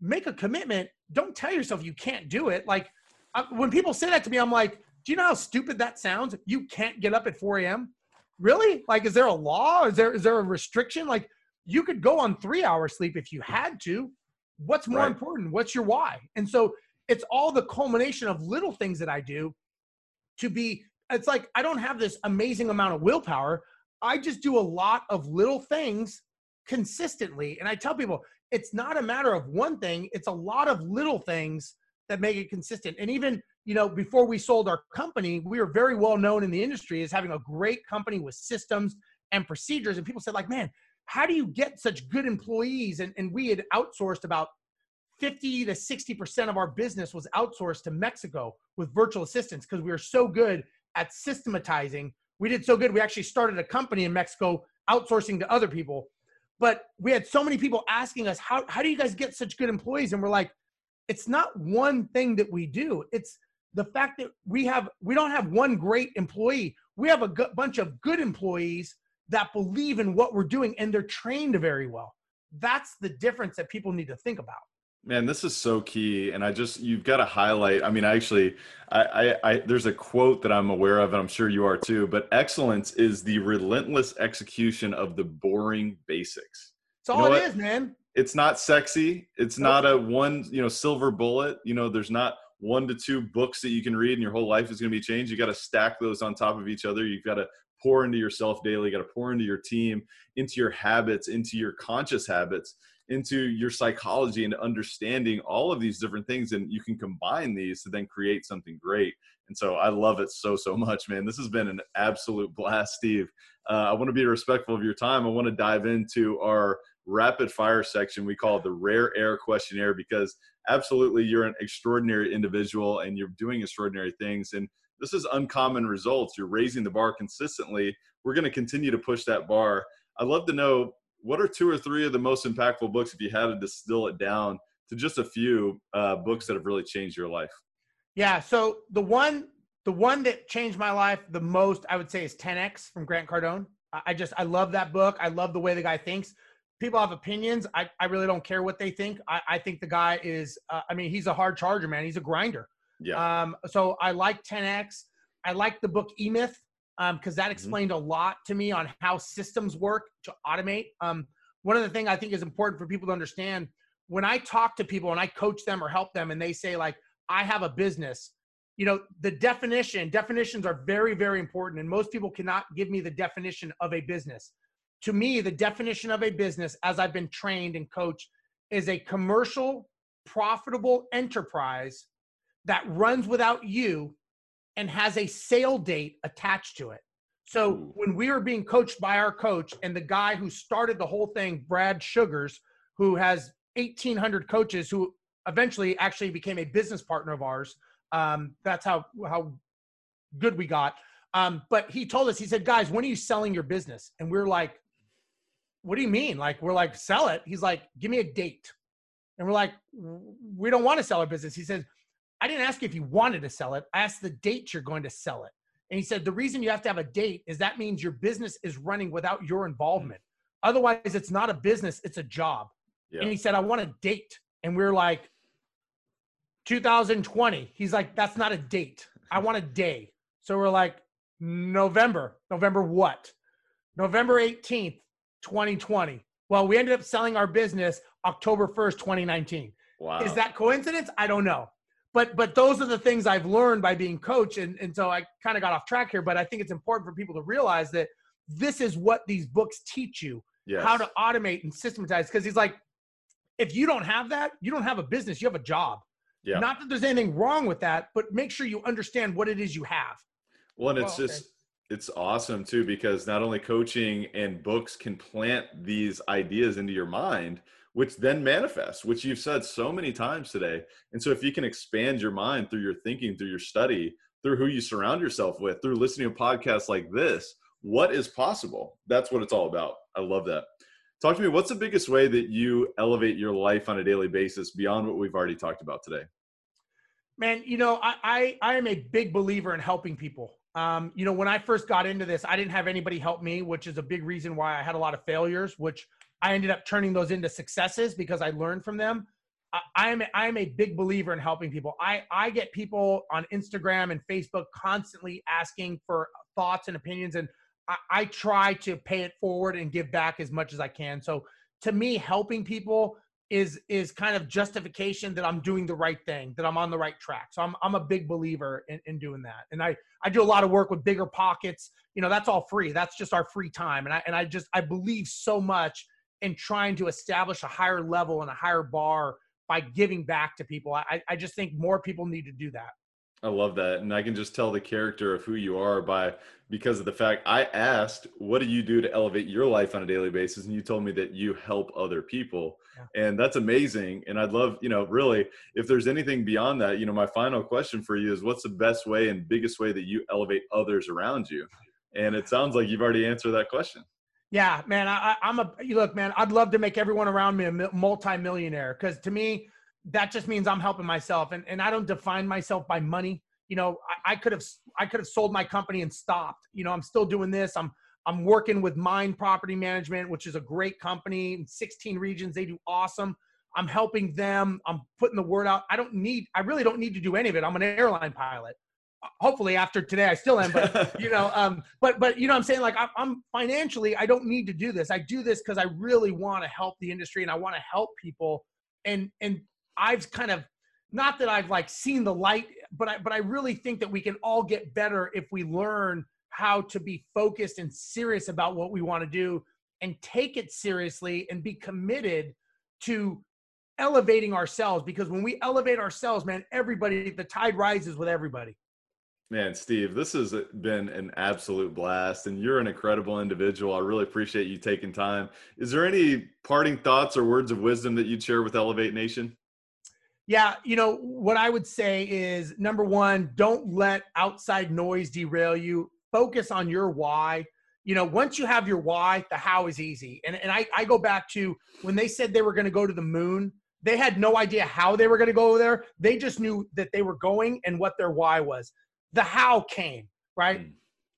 Make a commitment. Don't tell yourself you can't do it. Like I, when people say that to me, I'm like, do you know how stupid that sounds? You can't get up at 4 a.m. Really? Like, is there a law? Is there is there a restriction? Like, you could go on three hours sleep if you had to. What's more right. important? What's your why? And so it's all the culmination of little things that I do to be. It's like I don't have this amazing amount of willpower. I just do a lot of little things consistently. And I tell people it's not a matter of one thing, it's a lot of little things that make it consistent. And even, you know, before we sold our company, we were very well known in the industry as having a great company with systems and procedures. And people said, like, man, how do you get such good employees? And, and we had outsourced about 50 to 60% of our business was outsourced to Mexico with virtual assistants because we were so good at systematizing. We did so good, we actually started a company in Mexico outsourcing to other people. But we had so many people asking us, how, how do you guys get such good employees? And we're like, it's not one thing that we do. It's the fact that we have, we don't have one great employee. We have a g- bunch of good employees that believe in what we're doing and they're trained very well. That's the difference that people need to think about. Man, this is so key, and I just you've got to highlight. I mean, actually, I, I, I, there's a quote that I'm aware of, and I'm sure you are too. But excellence is the relentless execution of the boring basics. It's all you know it what? is, man. It's not sexy. It's not a one, you know, silver bullet. You know, there's not one to two books that you can read, and your whole life is going to be changed. You got to stack those on top of each other. You've got to pour into yourself daily. You got to pour into your team, into your habits, into your conscious habits, into your psychology, and understanding all of these different things. And you can combine these to then create something great. And so I love it so, so much, man. This has been an absolute blast, Steve. Uh, I want to be respectful of your time. I want to dive into our rapid fire section. We call it the rare air questionnaire because absolutely you're an extraordinary individual and you're doing extraordinary things. And this is uncommon results. You're raising the bar consistently. We're going to continue to push that bar. I'd love to know what are two or three of the most impactful books if you had to distill it down to just a few uh, books that have really changed your life. Yeah. So the one, the one that changed my life the most, I would say, is 10x from Grant Cardone. I just I love that book. I love the way the guy thinks. People have opinions. I, I really don't care what they think. I, I think the guy is. Uh, I mean, he's a hard charger, man. He's a grinder. Yeah. Um, so I like 10X. I like the book E Myth because um, that mm-hmm. explained mm-hmm. a lot to me on how systems work to automate. Um, one of the things I think is important for people to understand when I talk to people and I coach them or help them and they say, like, I have a business, you know, the definition, definitions are very, very important. And most people cannot give me the definition of a business. To me, the definition of a business, as I've been trained and coached, is a commercial, profitable enterprise that runs without you and has a sale date attached to it. So when we were being coached by our coach and the guy who started the whole thing, Brad Sugars, who has 1,800 coaches who eventually actually became a business partner of ours. Um, that's how how good we got. Um, but he told us, he said, guys, when are you selling your business? And we're like, what do you mean? Like, we're like, sell it. He's like, give me a date. And we're like, we don't want to sell our business. He says, I didn't ask you if you wanted to sell it. I asked the date you're going to sell it. And he said, the reason you have to have a date is that means your business is running without your involvement. Otherwise, it's not a business, it's a job. Yeah. And he said, I want a date. And we are like, 2020. He's like, that's not a date. I want a day. So we're like, November. November what? November 18th, 2020. Well, we ended up selling our business October 1st, 2019. Wow. Is that coincidence? I don't know but but those are the things I've learned by being coach, and and so I kind of got off track here. But I think it's important for people to realize that this is what these books teach you yes. how to automate and systematize. Because he's like, if you don't have that, you don't have a business, you have a job. Yeah. Not that there's anything wrong with that, but make sure you understand what it is you have. Well, and it's oh, just it's awesome too because not only coaching and books can plant these ideas into your mind which then manifests, which you've said so many times today. And so, if you can expand your mind through your thinking, through your study, through who you surround yourself with, through listening to podcasts like this, what is possible? That's what it's all about. I love that. Talk to me. What's the biggest way that you elevate your life on a daily basis beyond what we've already talked about today? Man, you know, I I, I am a big believer in helping people. Um, you know, when I first got into this, I didn't have anybody help me, which is a big reason why I had a lot of failures, which I ended up turning those into successes because I learned from them. I, am I am a big believer in helping people. I I get people on Instagram and Facebook constantly asking for thoughts and opinions, and I, I try to pay it forward and give back as much as I can. So to me, helping people is is kind of justification that I'm doing the right thing, that I'm on the right track. So I'm I'm a big believer in, in doing that. And I I do a lot of work with BiggerPockets. You know, that's all free. That's just our free time. And I and I just I believe so much in trying to establish a higher level and a higher bar by giving back to people. I I just think more people need to do that. I love that. And I can just tell the character of who you are by because of the fact I asked, what do you do to elevate your life on a daily basis? And you told me that you help other people. Yeah. And that's amazing. And I'd love, you know, really, if there's anything beyond that, you know, my final question for you is what's the best way and biggest way that you elevate others around you? And it sounds like you've already answered that question. Yeah, man. I, am a look, man. I'd love to make everyone around me a multi-millionaire because to me, that just means I'm helping myself. And, and I don't define myself by money. You know, I, I could have I could have sold my company and stopped. You know, I'm still doing this. I'm I'm working with Mynd Property Management, which is a great company in 16 regions. They do awesome. I'm helping them. I'm putting the word out. I don't need, I really don't need to do any of it. I'm an airline pilot. Hopefully after today, I still am, but *laughs* you know, um, but, but you know, I'm saying like, I'm, I'm financially, I don't need to do this. I do this because I really want to help the industry and I want to help people. And, and I've kind of not that I've like seen the light, but I but I really think that we can all get better if we learn how to be focused and serious about what we want to do and take it seriously and be committed to elevating ourselves because when we elevate ourselves, man, everybody the tide rises with everybody. Man, Steve, this has been an absolute blast, and you're an incredible individual. I really appreciate you taking time. Is there any parting thoughts or words of wisdom that you'd share with Elevate Nation? Yeah, you know, what I would say is number one, don't let outside noise derail you. Focus on your why. You know, once you have your why, the how is easy. And, and I, I go back to when they said they were going to go to the moon, they had no idea how they were going to go there. They just knew that they were going and what their why was. The how came, right? Mm.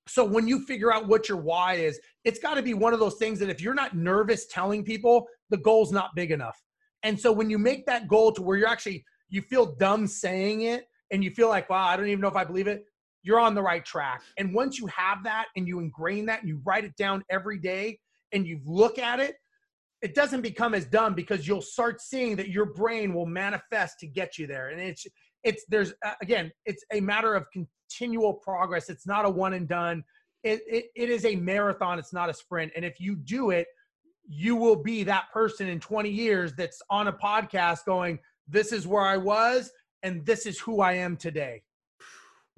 So when you figure out what your why is, it's got to be one of those things that if you're not nervous telling people, the goal's not big enough. And so when you make that goal to where you're actually you feel dumb saying it and you feel like, wow, I don't even know if I believe it, you're on the right track. And once you have that and you ingrain that and you write it down every day and you look at it, it doesn't become as dumb because you'll start seeing that your brain will manifest to get you there. And it's it's there's uh, again, it's a matter of continual progress. It's not a one and done. It, it, it is a marathon. It's not a sprint. And if you do it, you will be that person in 20 years that's on a podcast going, This is where I was, and this is who I am today.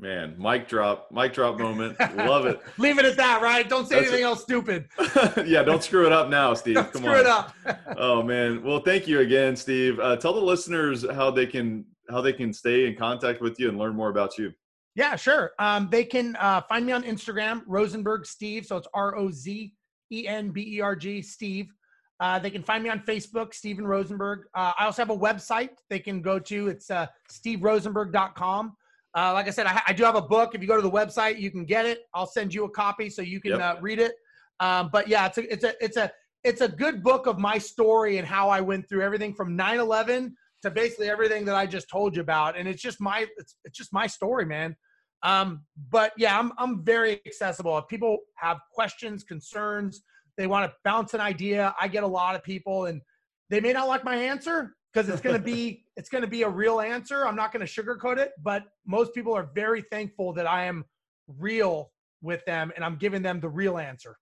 Man, mic drop, mic drop moment. Love it. *laughs* Leave it at that, right? Don't say That's anything it. else stupid. *laughs* yeah, don't screw it up now, Steve. Don't Come screw on. it up. *laughs* oh man. Well, thank you again, Steve. Uh, tell the listeners how they can how they can stay in contact with you and learn more about you. Yeah, sure. Um, they can uh, find me on Instagram, Rozenberg Steve. So it's R O Z E N B E R G, Steve. Uh, they can find me on Facebook, Steven Rozenberg. Uh, I also have a website they can go to. It's uh, steverozenberg.com. Uh, like I said, I, I, do have a book. If you go to the website, you can get it. I'll send you a copy so you can yep. uh, read it. Um, but yeah, it's a, it's a, it's a, it's a good book of my story and how I went through everything from 9/11 to basically everything that I just told you about. And it's just my, it's, it's just my story, man. Um, but yeah, I'm I'm very accessible. If people have questions, concerns, they want to bounce an idea, I get a lot of people, and they may not like my answer because it's gonna *laughs* be it's gonna be a real answer. I'm not gonna sugarcoat it, but most people are very thankful that I am real with them and I'm giving them the real answer.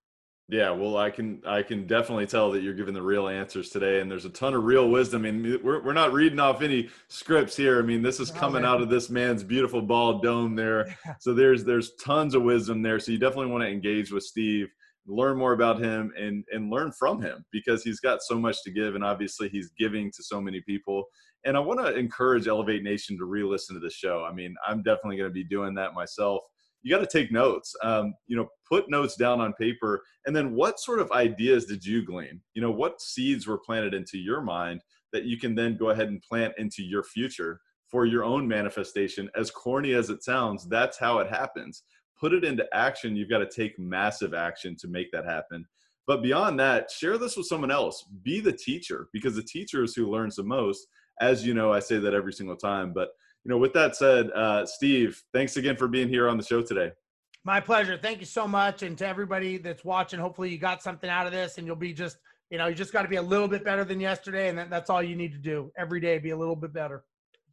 Yeah, well, I can I can definitely tell that you're giving the real answers today, and there's a ton of real wisdom. I mean, we're we're not reading off any scripts here. I mean, this is coming out of this man's beautiful bald dome there. *laughs* So there's there's tons of wisdom there. So you definitely want to engage with Steve. Learn more about him and and learn from him because he's got so much to give and obviously he's giving to so many people. And i want to encourage elevate nation to re-listen to the show. I mean i'm definitely going to be doing that myself. You got to take notes. Um, you know put notes down on paper. And then what sort of ideas did you glean? You know what seeds were planted into your mind that you can then go ahead and plant into your future for your own manifestation? As corny as it sounds that's how it happens put it into action, you've got to take massive action to make that happen. But beyond that, share this with someone else. Be the teacher because the teacher is who learns the most. As you know, I say that every single time. But you know, with that said, uh, Steve, thanks again for being here on the show today. My pleasure. Thank you so much, and to everybody that's watching. Hopefully, you got something out of this, and you'll be just, you know, you just got to be a little bit better than yesterday, and that's all you need to do every day. Be a little bit better.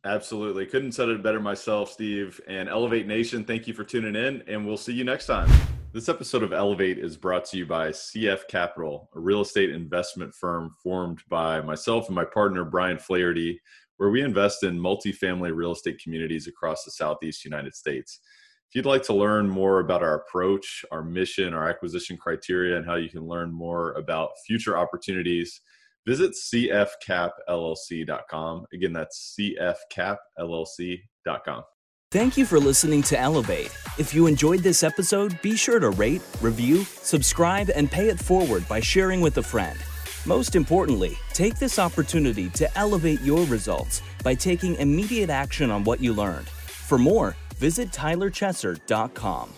Absolutely. Couldn't said it better myself, Steve. And Elevate Nation, thank you for tuning in, and we'll see you next time. This episode of Elevate is brought to you by CF Capital, a real estate investment firm formed by myself and my partner, Brian Flaherty, where we invest in multifamily real estate communities across the Southeast United States. If you'd like to learn more about our approach, our mission, our acquisition criteria, and how you can learn more about future opportunities, visit cfcapllc.com. Again, that's cfcapllc.com. Thank you for listening to Elevate. If you enjoyed this episode, be sure to rate, review, subscribe, and pay it forward by sharing with a friend. Most importantly, take this opportunity to elevate your results by taking immediate action on what you learned. For more, visit tylerchesser.com.